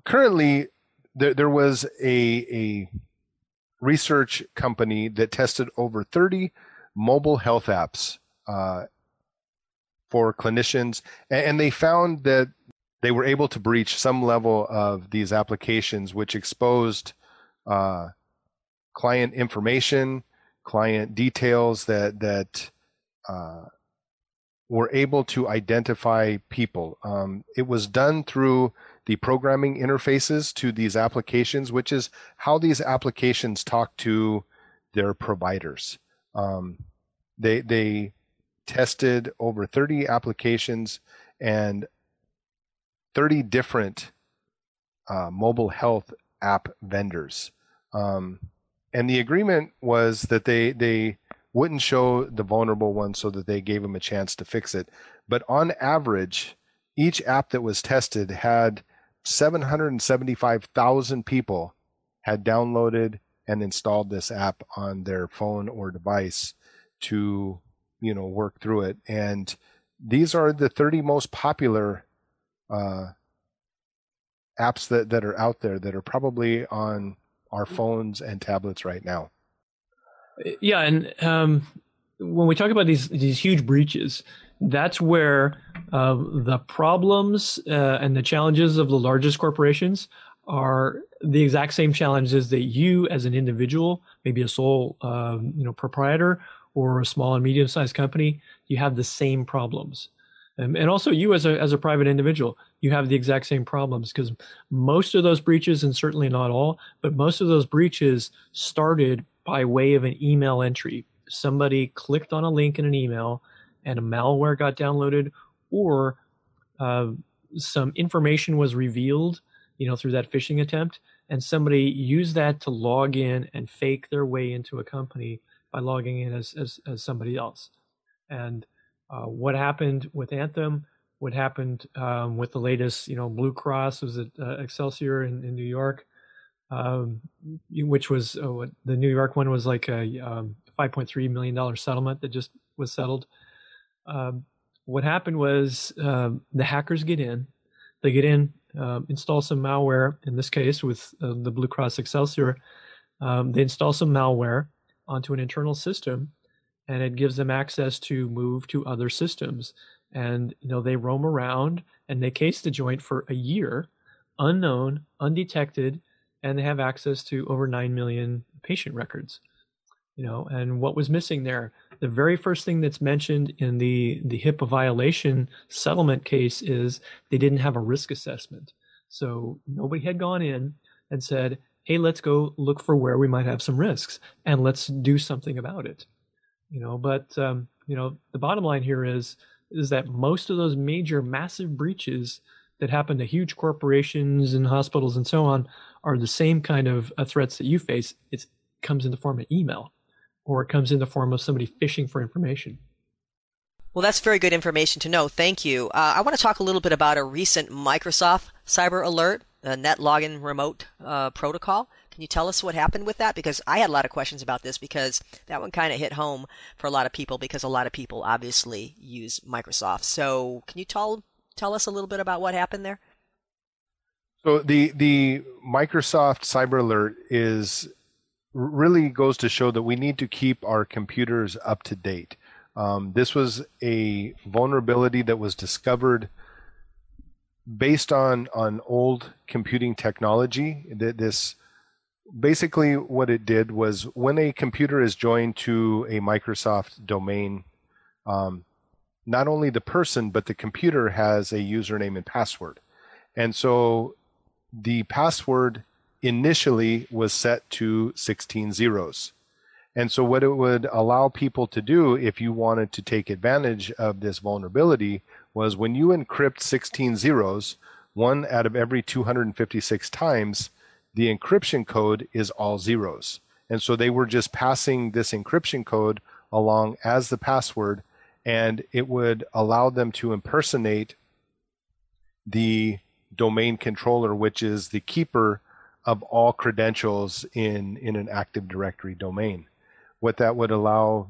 currently there, there was a, a research company that tested over 30 mobile health apps uh, for clinicians, and, they found that they were able to breach some level of these applications, which exposed uh, client information, client details that that uh, were able to identify people. Um, it was done through the programming interfaces to these applications, which is how these applications talk to their providers. Um, they they tested over 30 applications and 30 different uh, mobile health app vendors. Um, and the agreement was that they they wouldn't show the vulnerable ones so that they gave them a chance to fix it. But on average, each app that was tested had 775,000 people had downloaded and installed this app on their phone or device to, you know, work through it. And these are the 30 most popular uh, apps that, that are out there that are probably on our phones and tablets right now. Yeah, and um, when we talk about these these huge breaches, that's where uh, the problems uh, and the challenges of the largest corporations are the exact same challenges that you as an individual, maybe a sole um, you know proprietor or a small and medium sized company, you have the same problems. Um, and also you as a, as a private individual, you have the exact same problems because most of those breaches, and certainly not all, but most of those breaches started by way of an email entry. Somebody clicked on a link in an email and a malware got downloaded or uh, some information was revealed you know through that phishing attempt and somebody used that to log in and fake their way into a company by logging in as, as, as somebody else. And uh, what happened with anthem what happened um, with the latest you know blue cross was it uh, excelsior in, in new york? Um, which was oh, the new york one was like a um, 5.3 million dollar settlement that just was settled. Um, what happened was um, the hackers get in, they get in, um, install some malware. In this case, with uh, the Blue Cross Excelsior, um, they install some malware onto an internal system, and it gives them access to move to other systems. And you know they roam around and they case the joint for a year, unknown, undetected, and they have access to over nine million patient records. You know, and what was missing there? the very first thing that's mentioned in the the HIPAA violation settlement case is they didn't have a risk assessment. So nobody had gone in and said, "Hey, let's go look for where we might have some risks and let's do something about it." You know, but um, you know, the bottom line here is is that most of those major massive breaches that happen to huge corporations and hospitals and so on are the same kind of uh, threats that you face. It comes in the form of email or it comes in the form of somebody fishing for information. Well, that's very good information to know. Thank you. Uh, I want to talk a little bit about a recent Microsoft cyber alert, the Netlogon Remote uh, Protocol. Can you tell us what happened with that? Because I had a lot of questions about this because that one kind of hit home for a lot of people because a lot of people obviously use Microsoft. So, can you tell tell us a little bit about what happened there? So the the Microsoft Cyber Alert is really goes to show that we need to keep our computers up to date. Um, this was a vulnerability that was discovered based on on old computing technology. This basically what it did was when a computer is joined to a Microsoft domain, um, not only the person but the computer has a username and password, and so the password initially was set to 16 zeros. And so, what it would allow people to do if you wanted to take advantage of this vulnerability was when you encrypt 16 zeros, one out of every 256 times, the encryption code is all zeros. And so, they were just passing this encryption code along as the password, and it would allow them to impersonate the domain controller, which is the keeper of all credentials in, in an Active Directory domain. What that would allow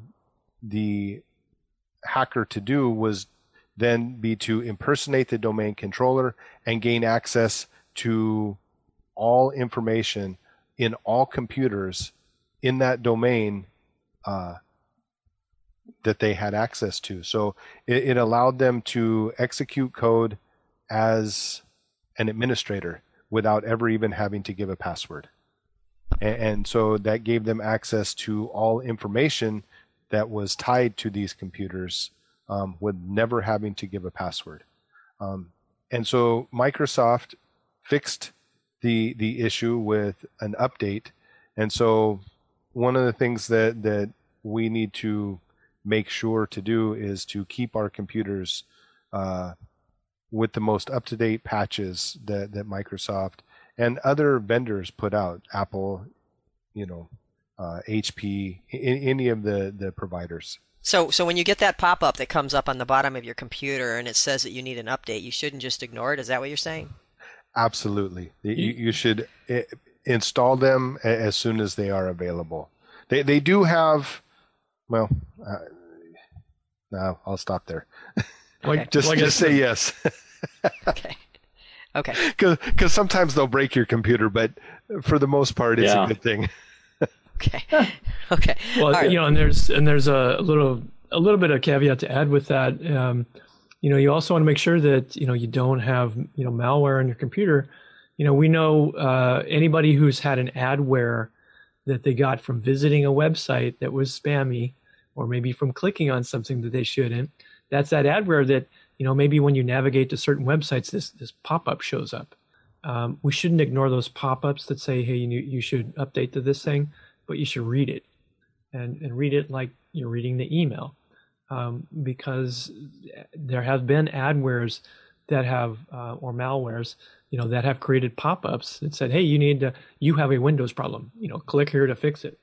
the hacker to do was then be to impersonate the domain controller and gain access to all information in all computers in that domain uh, that they had access to. So it, it allowed them to execute code as an administrator without ever even having to give a password. And, and, so that gave them access to all information that was tied to these computers um, with never having to give a password. Um, and so Microsoft fixed the the issue with an update. And so one of the things that that we need to make sure to do is to keep our computers uh, with the most up to date patches that, that Microsoft and other vendors put out. Apple, you know, uh, HP, any of the, the providers. So, so when you get that pop up that comes up on the bottom of your computer and it says that you need an update, you shouldn't just ignore it. Is that what you're saying? Absolutely. You, you should eh, install them as soon as they are available. They they do have, well, uh, no, I'll stop there. *laughs* Like, okay. just like just say yes. *laughs* okay. Okay. Because sometimes they'll break your computer, but for the most part, it's yeah. a good thing. *laughs* okay. *laughs* Okay. Well, right. you know, and there's and there's a little a little bit of caveat to add with that. Um, you know, you also want to make sure that you know you don't have you know malware on your computer. You know, we know uh, anybody who's had an adware that they got from visiting a website that was spammy, or maybe from clicking on something that they shouldn't that's that adware that you know maybe when you navigate to certain websites this this pop-up shows up. Um, we shouldn't ignore those pop-ups that say hey you, you should update to this thing but you should read it. And, and read it like you're reading the email. Um, because there have been adwares that have uh, or malwares you know that have created pop-ups that said hey you need to you have a windows problem. You know click here to fix it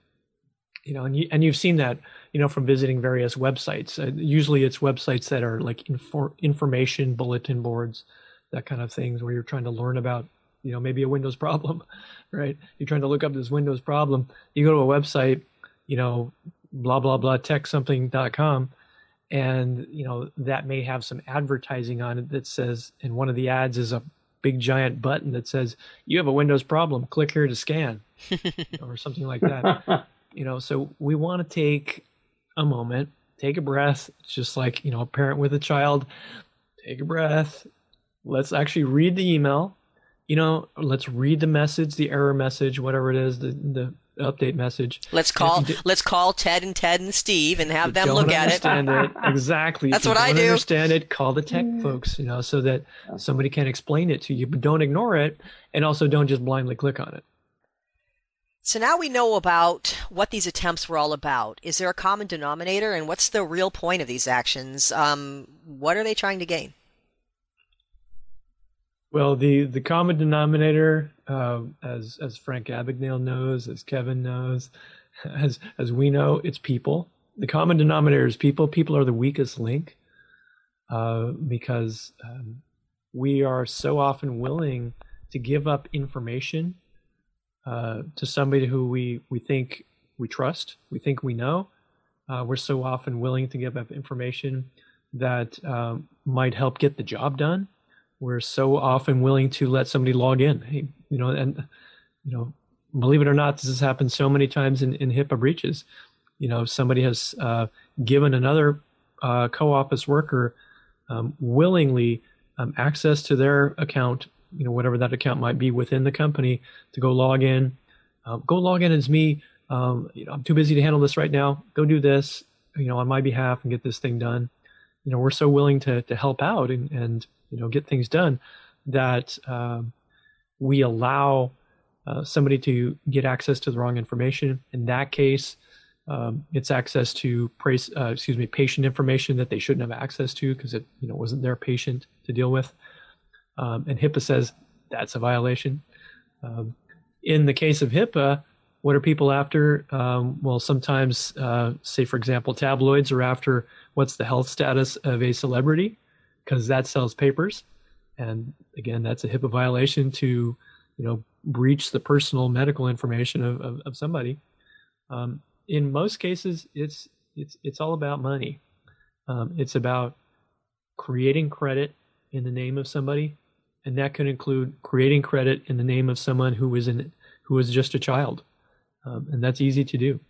you know, and you and you've seen that, you know, from visiting various websites. Uh, usually, it's websites that are like infor- information bulletin boards, that kind of things, where you're trying to learn about, you know, maybe a Windows *laughs* problem, right? You're trying to look up this Windows problem. You go to a website, you know, blah blah blah tech something.com, and you know that may have some advertising on it that says, and one of the ads is a big giant button that says you have a Windows problem. Click here to scan, *laughs* or something like that. You know so we want to take a moment take a breath it's just like you know a parent with a child take a breath. Let's actually read the email. You know let's read the message the error message whatever it is the the update message. Let's call let's call ted and ted and steve and have them look at it. it. *laughs* exactly. That's what i do. understand it call the tech folks you know so that somebody can explain it to you but don't ignore it and also don't just blindly click on it so now we know about what these attempts were all about. Is there a common denominator, and what's the real point of these actions? Um, what are they trying to gain? Well, the the common denominator, uh, as as Frank Abagnale knows, as Kevin knows, *laughs* as as we know, it's people. The common denominator is people. People are the weakest link uh, because um, we are so often willing to give up information uh, to somebody who we we think we trust, we think we know. Uh, we're so often willing to give up information that um, might help get the job done. We're so often willing to let somebody log in. Hey, you know, and you know, believe it or not, this has happened so many times in, in HIPAA breaches. You know, somebody has uh, given another uh, co-office worker um, willingly um, access to their account, you know, whatever that account might be within the company, to go log in. Uh, go log in as me. Um, you know, I'm too busy to handle this right now. Go do this, you know, on my behalf and get this thing done. You know, we're so willing to to help out and and you know get things done that um, we allow uh, somebody to get access to the wrong information. In that case, um, it's access to uh, excuse me, patient information that they shouldn't have access to because it you know wasn't their patient to deal with. Um, and HIPAA says that's a violation. Um, in the case of HIPAA, what are people after? Um, well, sometimes, uh, say for example, tabloids are after what's the health status of a celebrity because that sells papers, and again, that's a HIPAA violation to you know breach the personal medical information of, of, of somebody. Um, in most cases, it's it's it's all about money. Um, it's about creating credit in the name of somebody, and that could include creating credit in the name of someone who is in who is just a child, um, and that's easy to do.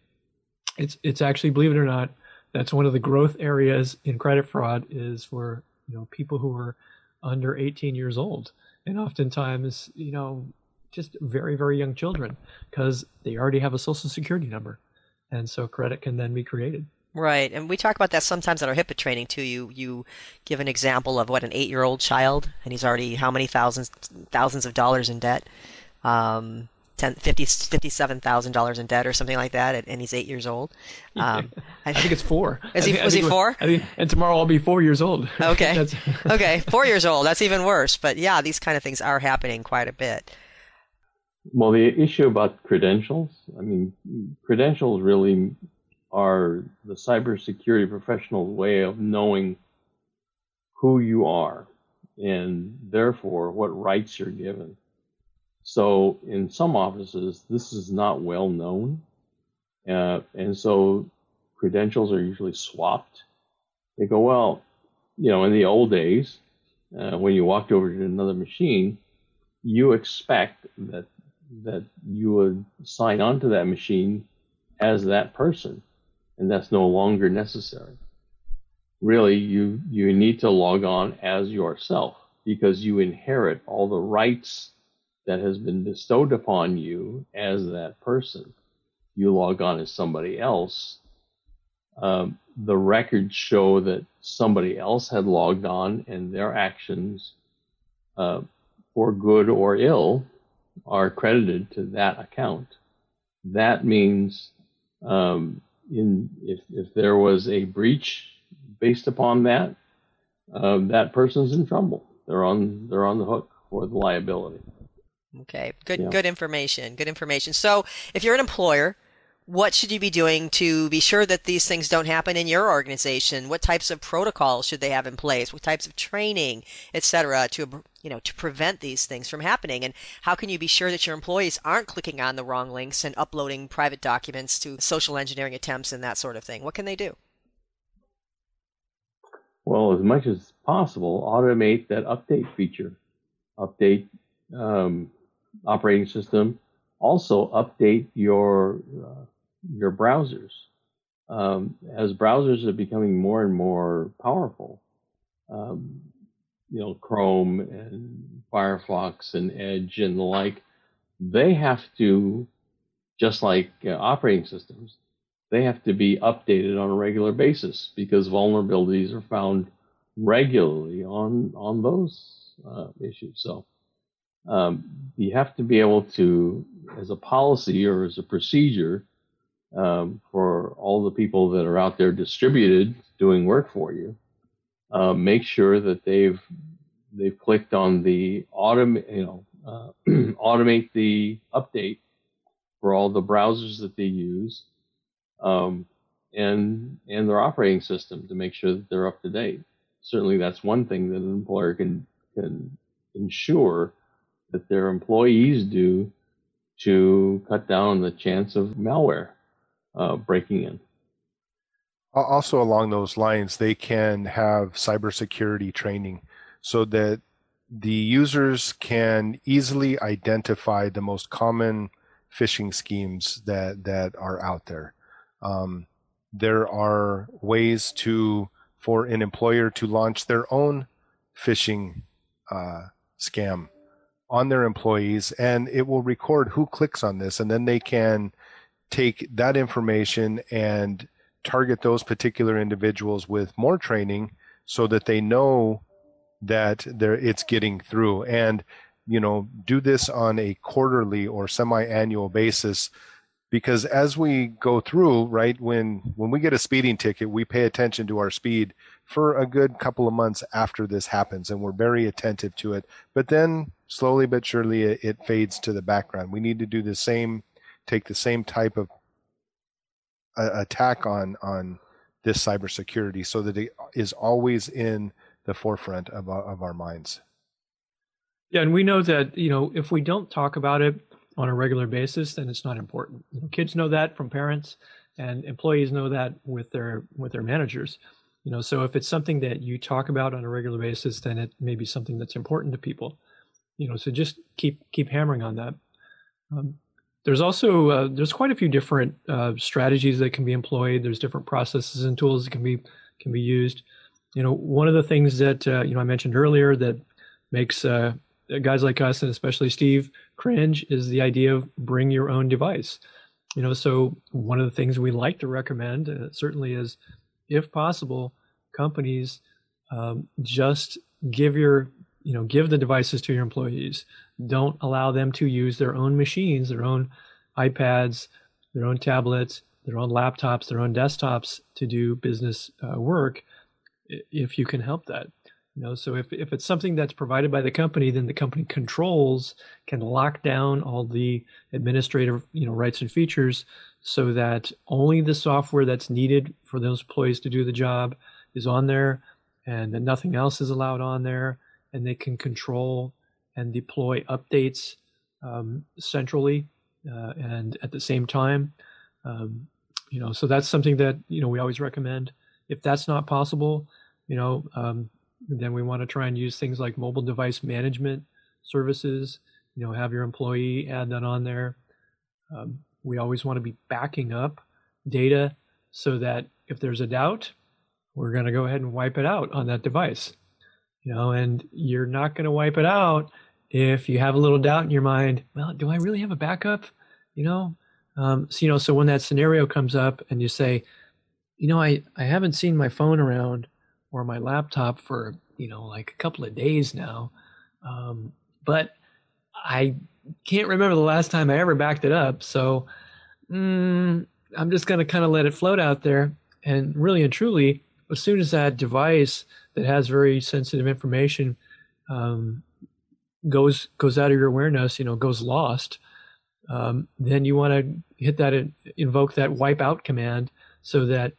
It's it's actually believe it or not, that's one of the growth areas in credit fraud is for you know people who are under 18 years old, and oftentimes you know just very very young children because they already have a social security number and so credit can then be created. Right, and we talk about that sometimes in our HIPAA training too. You you give an example of what an eight year old child, and he's already how many thousands thousands of dollars in debt, um, 10, 50, $57,000 in debt or something like that, and he's eight years old. *laughs* Um, I think it's four. *laughs* Is he, think, was he four? Think, and tomorrow I'll be four years old. *laughs* Okay. okay, four years old. That's even worse. But yeah, these kind of things are happening quite a bit. Well, the issue about credentials, I mean, credentials really are the cybersecurity professional's way of knowing who you are and therefore what rights you're given. So in some offices, this is not well known. Uh, and so credentials are usually swapped. They go, well, you know, in the old days, uh, when you walked over to another machine, you expect that that you would sign on to that machine as that person, and that's no longer necessary. Really, you you need to log on as yourself because you inherit all the rights that has been bestowed upon you as that person. You log on as somebody else. Um, the records show that somebody else had logged on and their actions, uh, for good or ill, are credited to that account. That means um, in if if there was a breach based upon that, uh, that person's in trouble. They're on they're on the hook for the liability. Okay, good yeah. good information. Good information. So if you're an employer what should you be doing to be sure that these things don't happen in your organization? What types of protocols should they have in place? What types of training, etc., to you know to prevent these things from happening? And how can you be sure that your employees aren't clicking on the wrong links and uploading private documents to social engineering attempts and that sort of thing? What can they do? Well, as much as possible, automate that update feature. Update um, operating system. Also, update your uh, your browsers. Um, as browsers are becoming more and more powerful, um, you know, Chrome and Firefox and Edge and the like, they have to, just like uh, operating systems, they have to be updated on a regular basis because vulnerabilities are found regularly on on those uh, issues. So um, you have to be able to, as a policy or as a procedure, um, for all the people that are out there distributed doing work for you. Uh, make sure that they've they've clicked on the automate you know uh, *clears throat* automate the update for all the browsers that they use um, and and their operating system to make sure that they're up to date. Certainly, that's one thing that an employer can can ensure that their employees do to cut down the chance of malware uh, breaking in. Also, along those lines, they can have cybersecurity training so that the users can easily identify the most common phishing schemes that that are out there. Um, there are ways to for an employer to launch their own phishing uh, scam on their employees, and it will record who clicks on this, and then they can take that information and target those particular individuals with more training so that they know that it's getting through. And you know do this on a quarterly or semi-annual basis because as we go through right when when we get a speeding ticket we pay attention to our speed for a good couple of months after this happens and we're very attentive to it. But then slowly but surely it, it fades to the background. We need to do the same take the same type of uh, attack on on this cybersecurity so that it is always in the forefront of our, of our minds. Yeah, and we know that you know if we don't talk about it on a regular basis, then it's not important. You know, kids know that from parents, and employees know that with their with their managers. You know, so if it's something that you talk about on a regular basis, then it may be something that's important to people. You know, so just keep keep hammering on that. Um, there's also uh, there's quite a few different uh, strategies that can be employed. There's different processes and tools that can be can be used you know, one of the things that uh, you know I mentioned earlier that makes uh, guys like us and especially Steve cringe is the idea of bring your own device. You know, so one of the things we like to recommend uh, certainly is, if possible, companies um, just give your you know give the devices to your employees. Don't allow them to use their own machines, their own iPads, their own tablets, their own laptops, their own desktops to do business uh, work if you can help that you know so if, if it's something that's provided by the company then the company controls can lock down all the administrative you know rights and features so that only the software that's needed for those employees to do the job is on there and that nothing else is allowed on there and they can control and deploy updates um, centrally uh, and at the same time um, you know so that's something that you know we always recommend if that's not possible, you know, um, then we want to try and use things like mobile device management services. You know, have your employee add that on there. Um, we always want to be backing up data so that if there's a doubt, we're going to go ahead and wipe it out on that device. You know, and you're not going to wipe it out if you have a little doubt in your mind. Well, do I really have a backup? You know, um, so you know, so when that scenario comes up and you say, you know, I, I haven't seen my phone around or my laptop for, you know, like a couple of days now. Um, but I can't remember the last time I ever backed it up. So mm, I'm just going to kind of let it float out there. And really and truly, as soon as that device that has very sensitive information um, goes goes out of your awareness, you know, goes lost, um, then you want to hit that invoke that wipeout command so that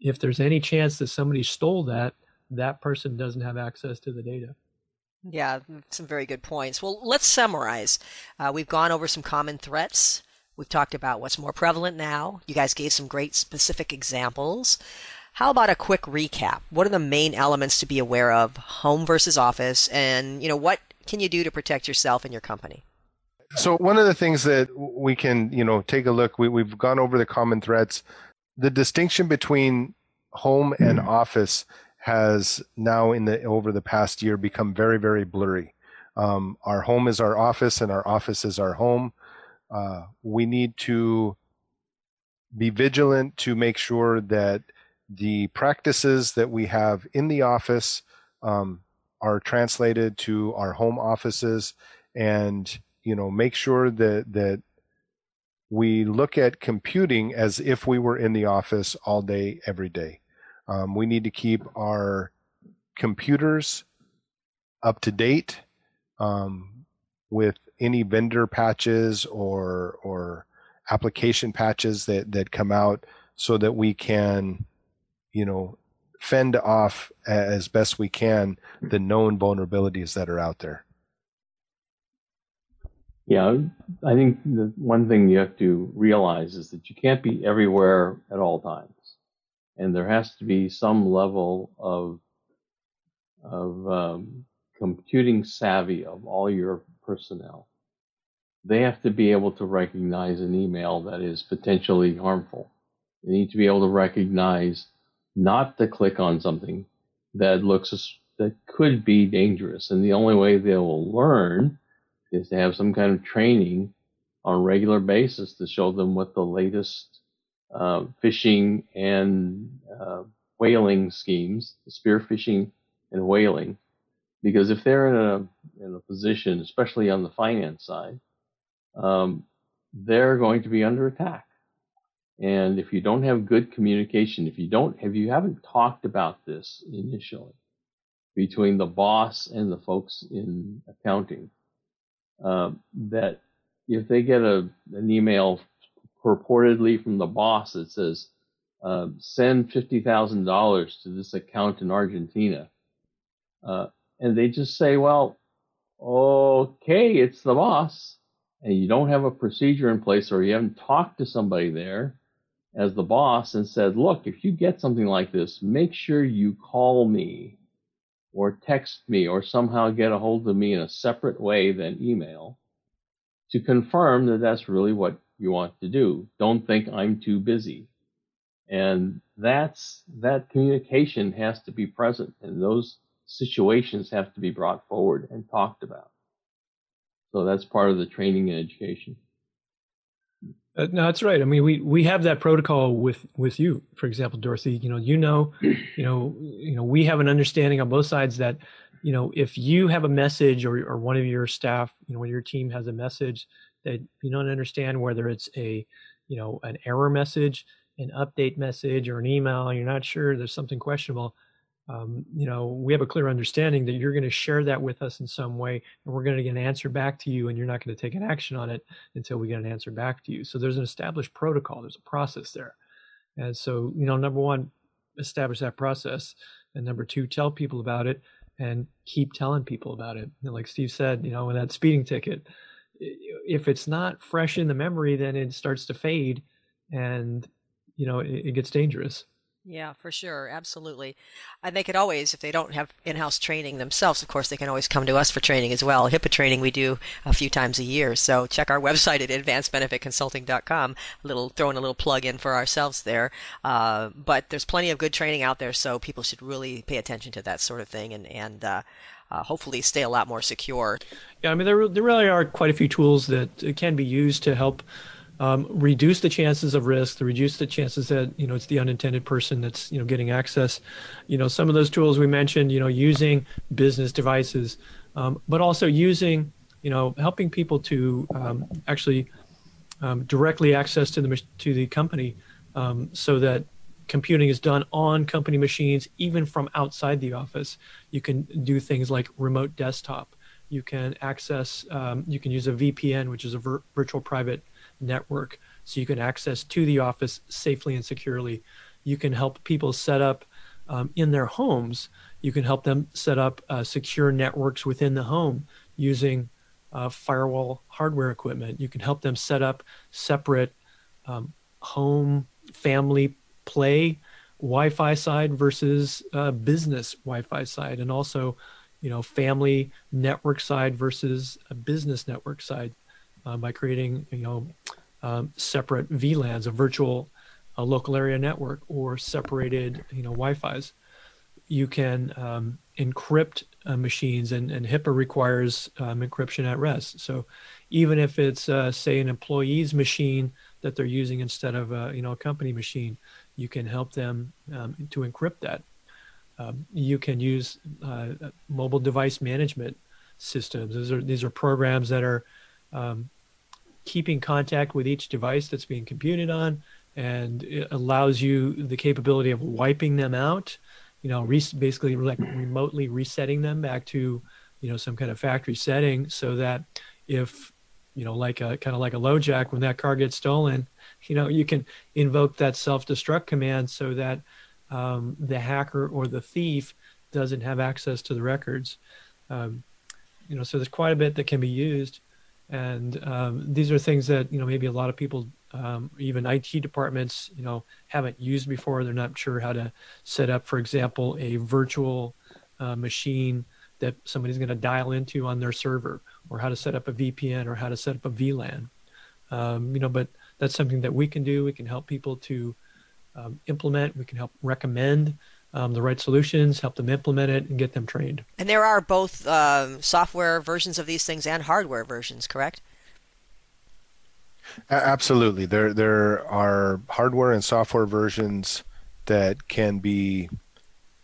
if there's any chance that somebody stole that, that person doesn't have access to the data. Yeah, some very good points. Well, let's summarize. Uh, we've gone over some common threats. We've talked about what's more prevalent now. You guys gave some great specific examples. How about a quick recap? What are the main elements to be aware of, home versus office, and you know what can you do to protect yourself and your company? So one of the things that we can, you know, take a look. We, we've gone over the common threats the distinction between home and mm. office has now in the over the past year become very very blurry. Um, our home is our office, and our office is our home. Uh, we need to be vigilant to make sure that the practices that we have in the office um, are translated to our home offices, and you know make sure that that we look at computing as if we were in the office all day, every day. Um, we need to keep our computers up to date um, with any vendor patches or or application patches that that come out so that we can, you know, fend off as best we can the known vulnerabilities that are out there. Yeah, I think the one thing you have to realize is that you can't be everywhere at all times, and there has to be some level of of um, computing savvy of all your personnel. They have to be able to recognize an email that is potentially harmful. They need to be able to recognize not to click on something that looks that could be dangerous. And the only way they will learn is to have some kind of training on a regular basis to show them what the latest uh, phishing and uh, whaling schemes, spear phishing and whaling, because if they're in a in a position, especially on the finance side, um, they're going to be under attack. And if you don't have good communication, if you don't, if you haven't talked about this initially between the boss and the folks in accounting, uh, that if they get a an email purportedly from the boss that says uh, send fifty thousand dollars to this account in Argentina, uh, and they just say, well, okay, it's the boss, and you don't have a procedure in place or you haven't talked to somebody there as the boss and said, look, if you get something like this, make sure you call me or text me or somehow get a hold of me in a separate way than email to confirm that that's really what you want to do. Don't think I'm too busy. And that's, that communication has to be present and those situations have to be brought forward and talked about. So that's part of the training and education. Uh, no, that's right. I mean, we we have that protocol with with you, for example, Dorothy. You know, you know, *clears throat* you know, you know, we have an understanding on both sides that, you know, if you have a message or or one of your staff, you know, when your team has a message that you don't understand, whether it's a, you know, an error message, an update message, or an email, you're not sure there's something questionable um, you know, we have a clear understanding that you're going to share that with us in some way, and we're going to get an answer back to you, and you're not going to take an action on it until we get an answer back to you. So there's an established protocol, there's a process there. And so, you know, number one, establish that process. And number two, tell people about it and keep telling people about it. And like Steve said, you know, with that speeding ticket, if it's not fresh in the memory, then it starts to fade and, you know, it, it gets dangerous. Yeah, for sure. Absolutely. And they could always, if they don't have in house training themselves, of course, they can always come to us for training as well. HIPAA training we do a few times a year. So check our *laughs* website at advancedbenefitconsulting.com. A little, throwing a little plug in for ourselves there. Uh, but there's plenty of good training out there, so people should really pay attention to that sort of thing and, and, uh, uh, hopefully stay a lot more secure. Yeah, I mean, there, there really are quite a few tools that can be used to help um, reduce the chances of risk, to reduce the chances that you know it's the unintended person that's you know getting access. You know some of those tools we mentioned, you know using business devices, um, but also using you know helping people to um, actually um, directly access to the to the company, um, so that computing is done on company machines, even from outside the office. You can do things like remote desktop. You can access. Um, you can use a VPN, which is a vir- virtual private network so you can access to the office safely and securely. You can help people set up um, in their homes. You can help them set up uh, secure networks within the home using uh, firewall hardware equipment. You can help them set up separate um, home family play Wi-Fi side versus uh, business Wi-Fi side, and also, you know, family network side versus a business network side uh, by creating you know um, separate VLANs, a virtual uh, local area network, or separated you know Wi-Fi's. You can um, encrypt uh, machines, and, and HIPAA requires um, encryption at rest. So even if it's uh, say an employee's machine that they're using instead of a you know a company machine, you can help them um, to encrypt that. Um, you can use uh, mobile device management systems. These are these are programs that are um, keeping contact with each device that's being computed on, and it allows you the capability of wiping them out. You know, re- basically like remotely resetting them back to you know some kind of factory setting, so that if you know, like a kind of like a LoJack when that car gets stolen, *laughs* you know, you can invoke that self-destruct command so that um, the hacker or the thief doesn't have access to the records. Um, you know, so there's quite a bit that can be used, and um, these are things that you know maybe a lot of people, um, even IT departments, you know, haven't used before. They're not sure how to set up, for example, a virtual uh, machine that somebody's going to dial into on their server, or how to set up a VPN, or how to set up a VLAN. Um, you know, but that's something that we can do. We can help people to um, implement. We can help recommend um, the right solutions, help them implement it, and get them trained. And there are both um, software versions of these things and hardware versions, correct? Absolutely. There there are hardware and software versions that can be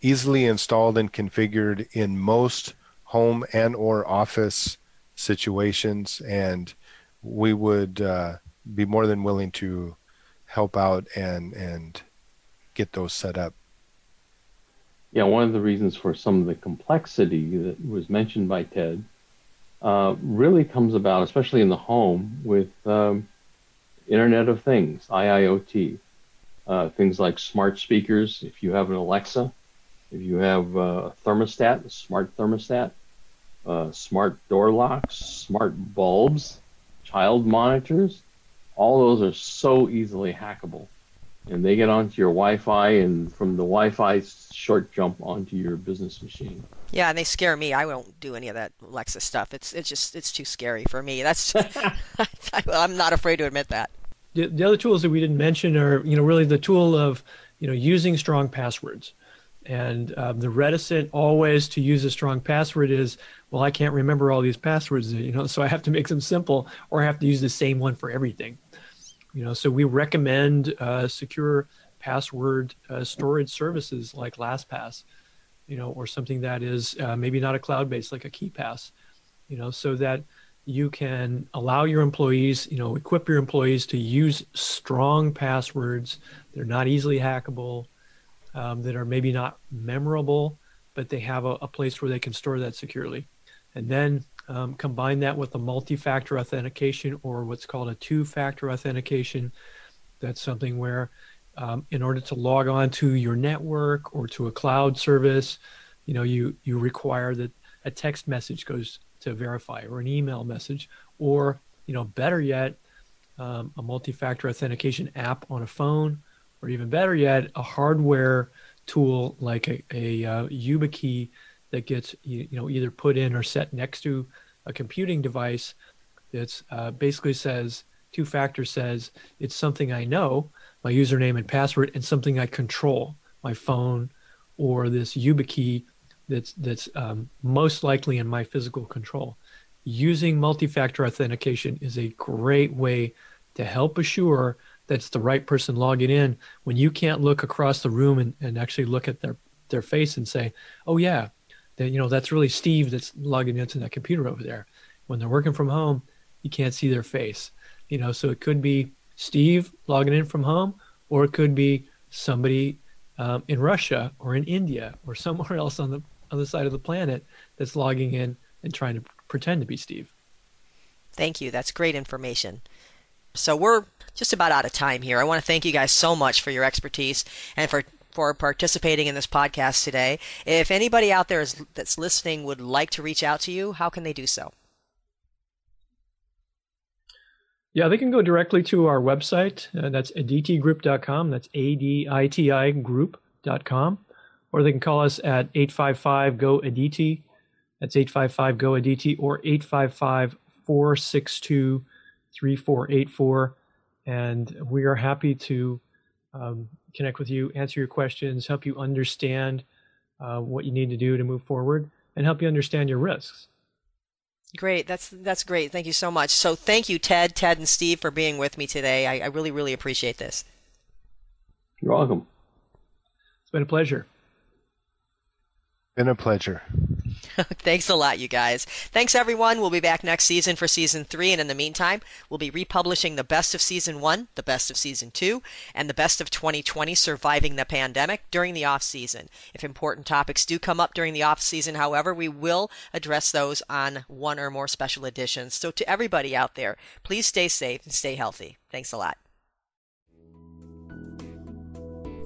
easily installed and configured in most home and or office situations and we would uh, be more than willing to help out and and get those set up yeah, one of the reasons for some of the complexity that was mentioned by Ted uh, really comes about, especially in the home, with um, Internet of Things, IIoT. Uh, things like smart speakers, if you have an Alexa, if you have a thermostat, a smart thermostat, uh, smart door locks, smart bulbs, child monitors, all those are so easily hackable and they get onto your Wi-Fi, and from the Wi-Fi short jump onto your business machine. Yeah, and they scare me. I won't do any of that Alexa stuff. It's it's just it's too scary for me. That's *laughs* just, *laughs* I'm not afraid to admit that. The, the other tools that we didn't mention are you know really the tool of you know using strong passwords. And um, the reticent always to use a strong password is, well, I can't remember all these passwords, you know, so I have to make them simple, or I have to use the same one for everything. You know, so we recommend uh, secure password uh, storage services like LastPass, you know, or something that is uh, maybe not a cloud-based like a KeePass, you know, so that you can allow your employees, you know, equip your employees to use strong passwords. They're not easily hackable, um, that are maybe not memorable, but they have a, a place where they can store that securely. And then um, combine that with a multi-factor authentication or what's called a two-factor authentication. That's something where, um, in order to log on to your network or to a cloud service, you know, you you require that a text message goes to verify or an email message, or you know, better yet, um, a multi-factor authentication app on a phone, or even better yet, a hardware tool like a, a uh, YubiKey that gets you, know either put in or set next to a computing device that's uh, basically says two factor says it's something I know, my username and password, and something I control, my phone or this YubiKey that's that's um, most likely in my physical control. Using multi-factor authentication is a great way to help assure that's the right person logging in when you can't look across the room and, and actually look at their their face and say, oh yeah, that you know that's really Steve that's logging into that computer over there. When they're working from home, you can't see their face. You know, so it could be Steve logging in from home, or it could be somebody um, in Russia or in India or *laughs* somewhere else on the other side of the planet that's logging in and trying to pretend to be Steve. Thank you. That's great information. So we're just about out of time here. I want to thank you guys so much for your expertise and for for participating in this podcast today. If anybody out there is, that's listening would like to reach out to you, how can they do so? Yeah, they can go directly to our website. Uh, that's aditigroup.com. That's A-D-I-T-I group.com. Or they can call us at 855-GO-ADITI. That's 855-GO-ADITI or 855-462-3484. And we are happy to um, connect with you, answer your questions, help you understand uh, what you need to do to move forward, and help you understand your risks. Great, that's that's great. Thank you so much. So thank you, Ted, Ted, and Steve for being with me today. I, I really, really appreciate this. You're welcome. It's been a pleasure. Been a pleasure. *laughs* Thanks a lot, you guys. Thanks, everyone. We'll be back next season for season three. And in the meantime, we'll be republishing the best of season one, the best of season two, and the best of 2020 surviving the pandemic during the off season. If important topics do come up during the off season, however, we will address those on one or more special editions. So to everybody out there, please stay safe and stay healthy. Thanks a lot.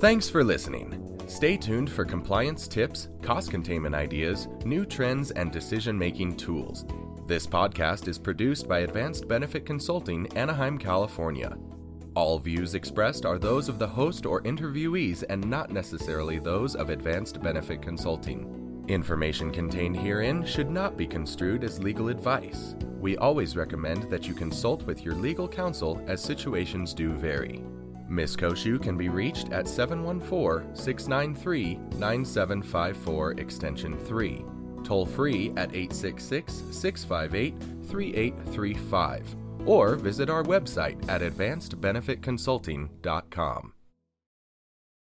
Thanks for listening. Stay tuned for compliance tips, cost containment ideas, new trends, and decision making tools. This podcast is produced by Advanced Benefit Consulting, Anaheim, California. All views expressed are those of the host or interviewees and not necessarily those of Advanced Benefit Consulting. Information contained herein should not be construed as legal advice. We always recommend that you consult with your legal counsel as situations do vary. Ms. Koshu can be reached at 714 693 9754 Extension 3, toll free at 866 658 3835, or visit our website at advancedbenefitconsulting.com.